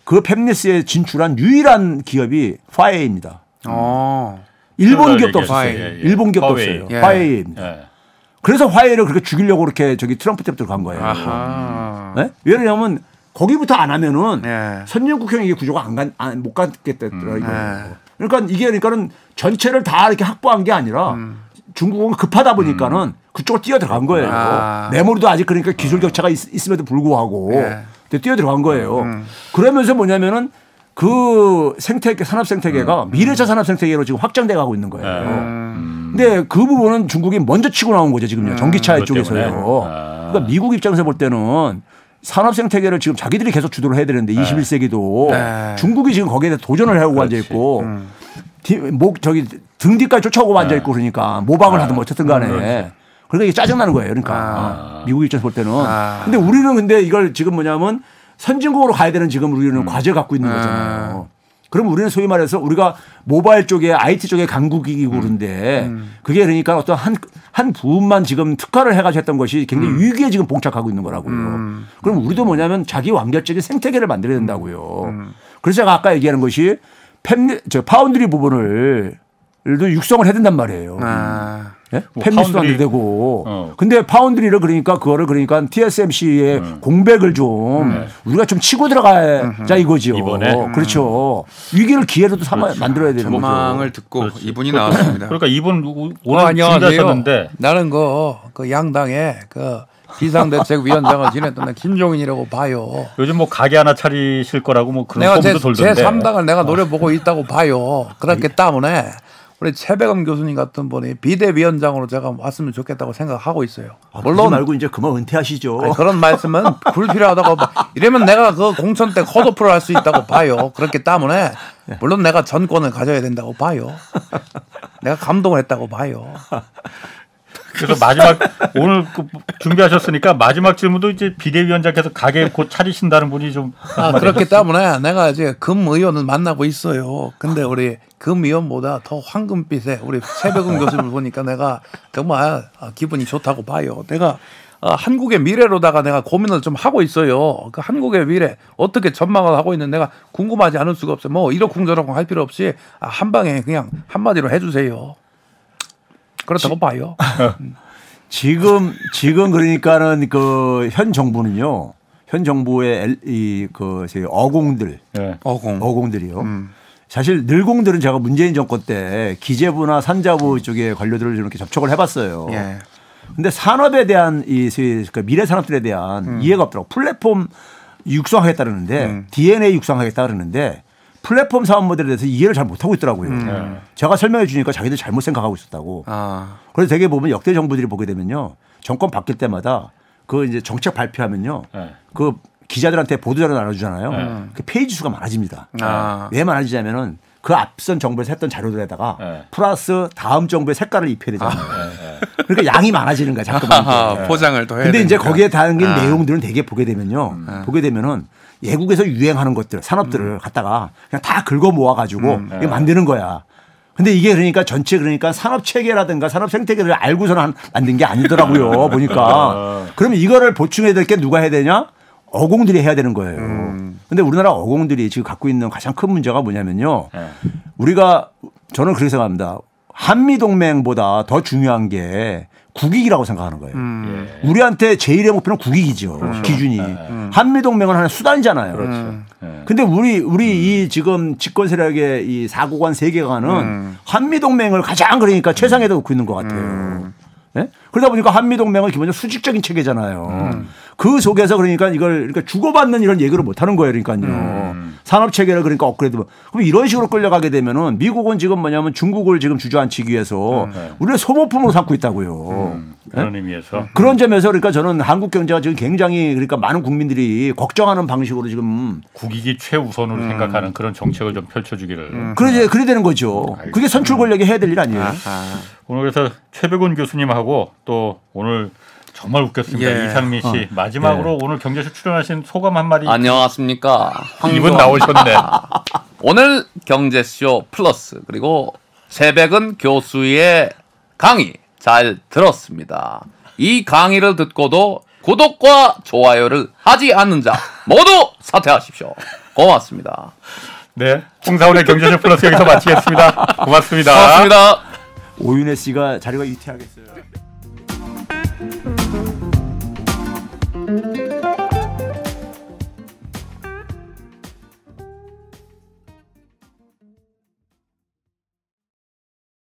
그 팹리스에 진출한 유일한 기업이 화웨이입니다. 어. 일본 기업도. 없어요. 예, 예. 일본 기업도 화웨이. 없어요. 예. 화웨이입니다. 예. 그래서 화웨이를 그렇게 죽이려고 그렇게 저기 트럼프 때부터 간 거예요. 아하. 네? 왜냐하면 거기부터 안 하면은 예. 선진국형 이게 구조가 안, 간, 안, 못 갔겠다 음. 이거예요. 네. 그러니까 이게 그러니까는 전체를 다 이렇게 확보한 게 아니라 음. 중국은 급하다 보니까는 그쪽으로 뛰어 들어간 거예요. 아. 메모리도 아직 그러니까 기술 격차가 있, 음에도 불구하고 예. 뛰어 들어간 거예요. 음. 그러면서 뭐냐면은 그 생태계 산업 생태계가 음. 미래차 산업 생태계로 지금 확장돼 가고 있는 거예요. 음. 근데 그 부분은 중국이 먼저 치고 나온 거죠 지금요 전기차 그것 쪽에서요. 아. 그러니까 미국 입장에서 볼 때는 산업 생태계를 지금 자기들이 계속 주도를 해야 되는데 21세기도 네. 중국이 지금 거기에 대해 도전을 해오고 앉아 있고 음. 목 저기 등 뒤까지 쫓아오고 앉아 있고 그러니까 모방을 하든 뭐 어쨌든 간에 그러니까 이게 짜증 나는 거예요. 그러니까 미국 입장에서 볼 때는. 아. 근데 우리는 근데 이걸 지금 뭐냐면 선진국으로 가야 되는 지금 우리는 과제를 갖고 있는 거잖아요. 그럼 우리는 소위 말해서 우리가 모바일 쪽에 IT 쪽에 강국이고 그런데 그게 그러니까 어떤 한, 한 부분만 지금 특화를 해가지고 했던 것이 굉장히 위기에 지금 봉착하고 있는 거라고요. 그럼 우리도 뭐냐면 자기 완결적인 생태계를 만들어야 된다고요. 그래서 제가 아까 얘기하는 것이 팹리, 저 파운드리 부분을 도 육성을 해야 된단 말이에요. 아. 예? 뭐 팹리스도 안 되고. 어. 근데 파운드리를 그러니까 그거를 그러니까 TSMC의 공백을 좀 우리가 좀 치고 들어가자 이거지요. 이번에? 그렇죠. 위기를 기회로도 삼아 만들어야 되는 거죠. 전망을 듣고 그렇지. 이분이 나왔습니다. 그러니까 이분 오- 어, 오늘 안녕하세요. 준비하셨는데 나는 그, 그 양당의 그 비상대책위원장을 지냈던 김종인이라고 봐요. 요즘 뭐 가게 하나 차리실 거라고 뭐 그런 소문도 돌던데. 제 3당을 내가 노려보고 있다고 봐요. 그렇기 때문에 우리 최백원 교수님 같은 분이 비대위원장으로 제가 왔으면 좋겠다고 생각하고 있어요. 아, 물론 물론 말고 이제 그만 은퇴하시죠. 아니, 그런 말씀은 불필요하다고 봐. 이러면 내가 그 공천 때 컷오프를 할 수 있다고 봐요. 그렇기 때문에 물론 내가 전권을 가져야 된다고 봐요. 내가 감동을 했다고 봐요. 그래서 마지막 오늘 그 준비하셨으니까 마지막 질문도 이제 비대위원장께서 가게 곧 차리신다는 분이 좀 아, 그렇기 때문에 내가 이제 금 의원을 만나고 있어요. 근데 우리 금 의원보다 더 황금빛의 우리 최백운 교수를 보니까 내가 정말 아, 기분이 좋다고 봐요. 내가 아, 한국의 미래로다가 내가 고민을 좀 하고 있어요. 그 한국의 미래 어떻게 전망을 하고 있는 내가 궁금하지 않을 수가 없어요. 뭐 이러쿵저러쿵 할 필요 없이 아, 한 방에 그냥 한마디로 해주세요. 그렇다고 봐요. 지금 지금 그러니까는 그 현 정부는요. 현 정부의 이그 어공들 예. 어공. 어공들이요. 사실 늘공들은 제가 문재인 정권 때 기재부나 산자부 쪽에 관료들을 이렇게 접촉을 해봤어요. 예. 근데 산업에 대한 이 소위 그 미래 산업들에 대한 이해가 없더라고. 플랫폼 육성하겠다 그러는데 DNA 육성하겠다 그러는데 플랫폼 사업 모델에 대해서 이해를 잘 못하고 있더라고요. 네. 제가 설명해 주니까 자기들 잘못 생각하고 있었다고. 아. 그래서 되게 보면 역대 정부들이 보게 되면요. 정권 바뀔 때마다 그 이제 정책 발표하면요. 네. 그 기자들한테 보도자료 나눠주잖아요. 네. 그 페이지 수가 많아집니다. 아. 왜 많아지냐면은 그 앞선 정부에서 했던 자료들에다가 네. 플러스 다음 정부의 색깔을 입혀야 되잖아요. 그러니까 양이 많아지는 거야 자꾸만. 아하, 이제. 포장을 더 해야 근데 이제 되니까. 거기에 담긴 아. 내용들은 되게 보게 되면요. 보게 되면은 외국에서 유행하는 것들, 산업들을 갖다가 그냥 다 긁어 모아가지고 이게 만드는 거야. 근데 이게 그러니까 전체 그러니까 산업 체계라든가 산업 생태계를 알고서는 한- 만든 게 아니더라고요. 보니까. 그러면 이거를 보충해야 될 게 누가 해야 되냐? 어공들이 해야 되는 거예요. 근데 우리나라 어공들이 지금 갖고 있는 가장 큰 문제가 뭐냐면요. 예. 우리가 저는 그렇게 생각합니다. 한미 동맹보다 더 중요한 게 국익이라고 생각하는 거예요. 예. 우리한테 제일의 목표는 국익이죠. 기준이. 한미 동맹은 하나의 수단이잖아요. 그렇죠. 예. 근데 우리 우리 이 지금 집권 세력의 이 사고관 세계관은 한미 동맹을 가장 그러니까 최상에다 놓고 있는 것 같아요. 예? 그러다 보니까 한미 동맹은 기본적으로 수직적인 체계잖아요. 그 속에서 그러니까 이걸 그러니까 주고받는 이런 얘기를 못 하는 거예요. 그러니까요. 산업 체계를 그러니까 업그레이드. 그럼 이런 식으로 끌려가게 되면은 미국은 지금 뭐냐면 중국을 지금 주저앉히기 위해서 우리를 소모품으로 삼고 있다고요. 그런 의미에서 그런 점에서 그러니까 저는 한국 경제가 지금 굉장히 그러니까 많은 국민들이 걱정하는 방식으로 지금 국익이 최우선으로 생각하는 그런 정책을 좀 펼쳐주기를 그래 그래 되는 거죠. 그게 선출 권력이 해야 될 일 아니에요. 아. 오늘 그래서 최백운 교수님하고 또 오늘 정말 웃겼습니다. 예. 이상민 씨 마지막으로 오늘 경제쇼 출연하신 소감 한마디 안녕하십니까. 이분. 나오셨네. 오늘 경제쇼 플러스 그리고 새백은 교수의 강의 잘 들었습니다. 이 강의를 듣고도 구독과 좋아요를 하지 않는 자 모두 사퇴하십시오. 고맙습니다. 네, 홍사원의 경제쇼 플러스 여기서 마치겠습니다. 고맙습니다. 고맙습니다. 오윤혜 씨가 자리가 유태하겠어요.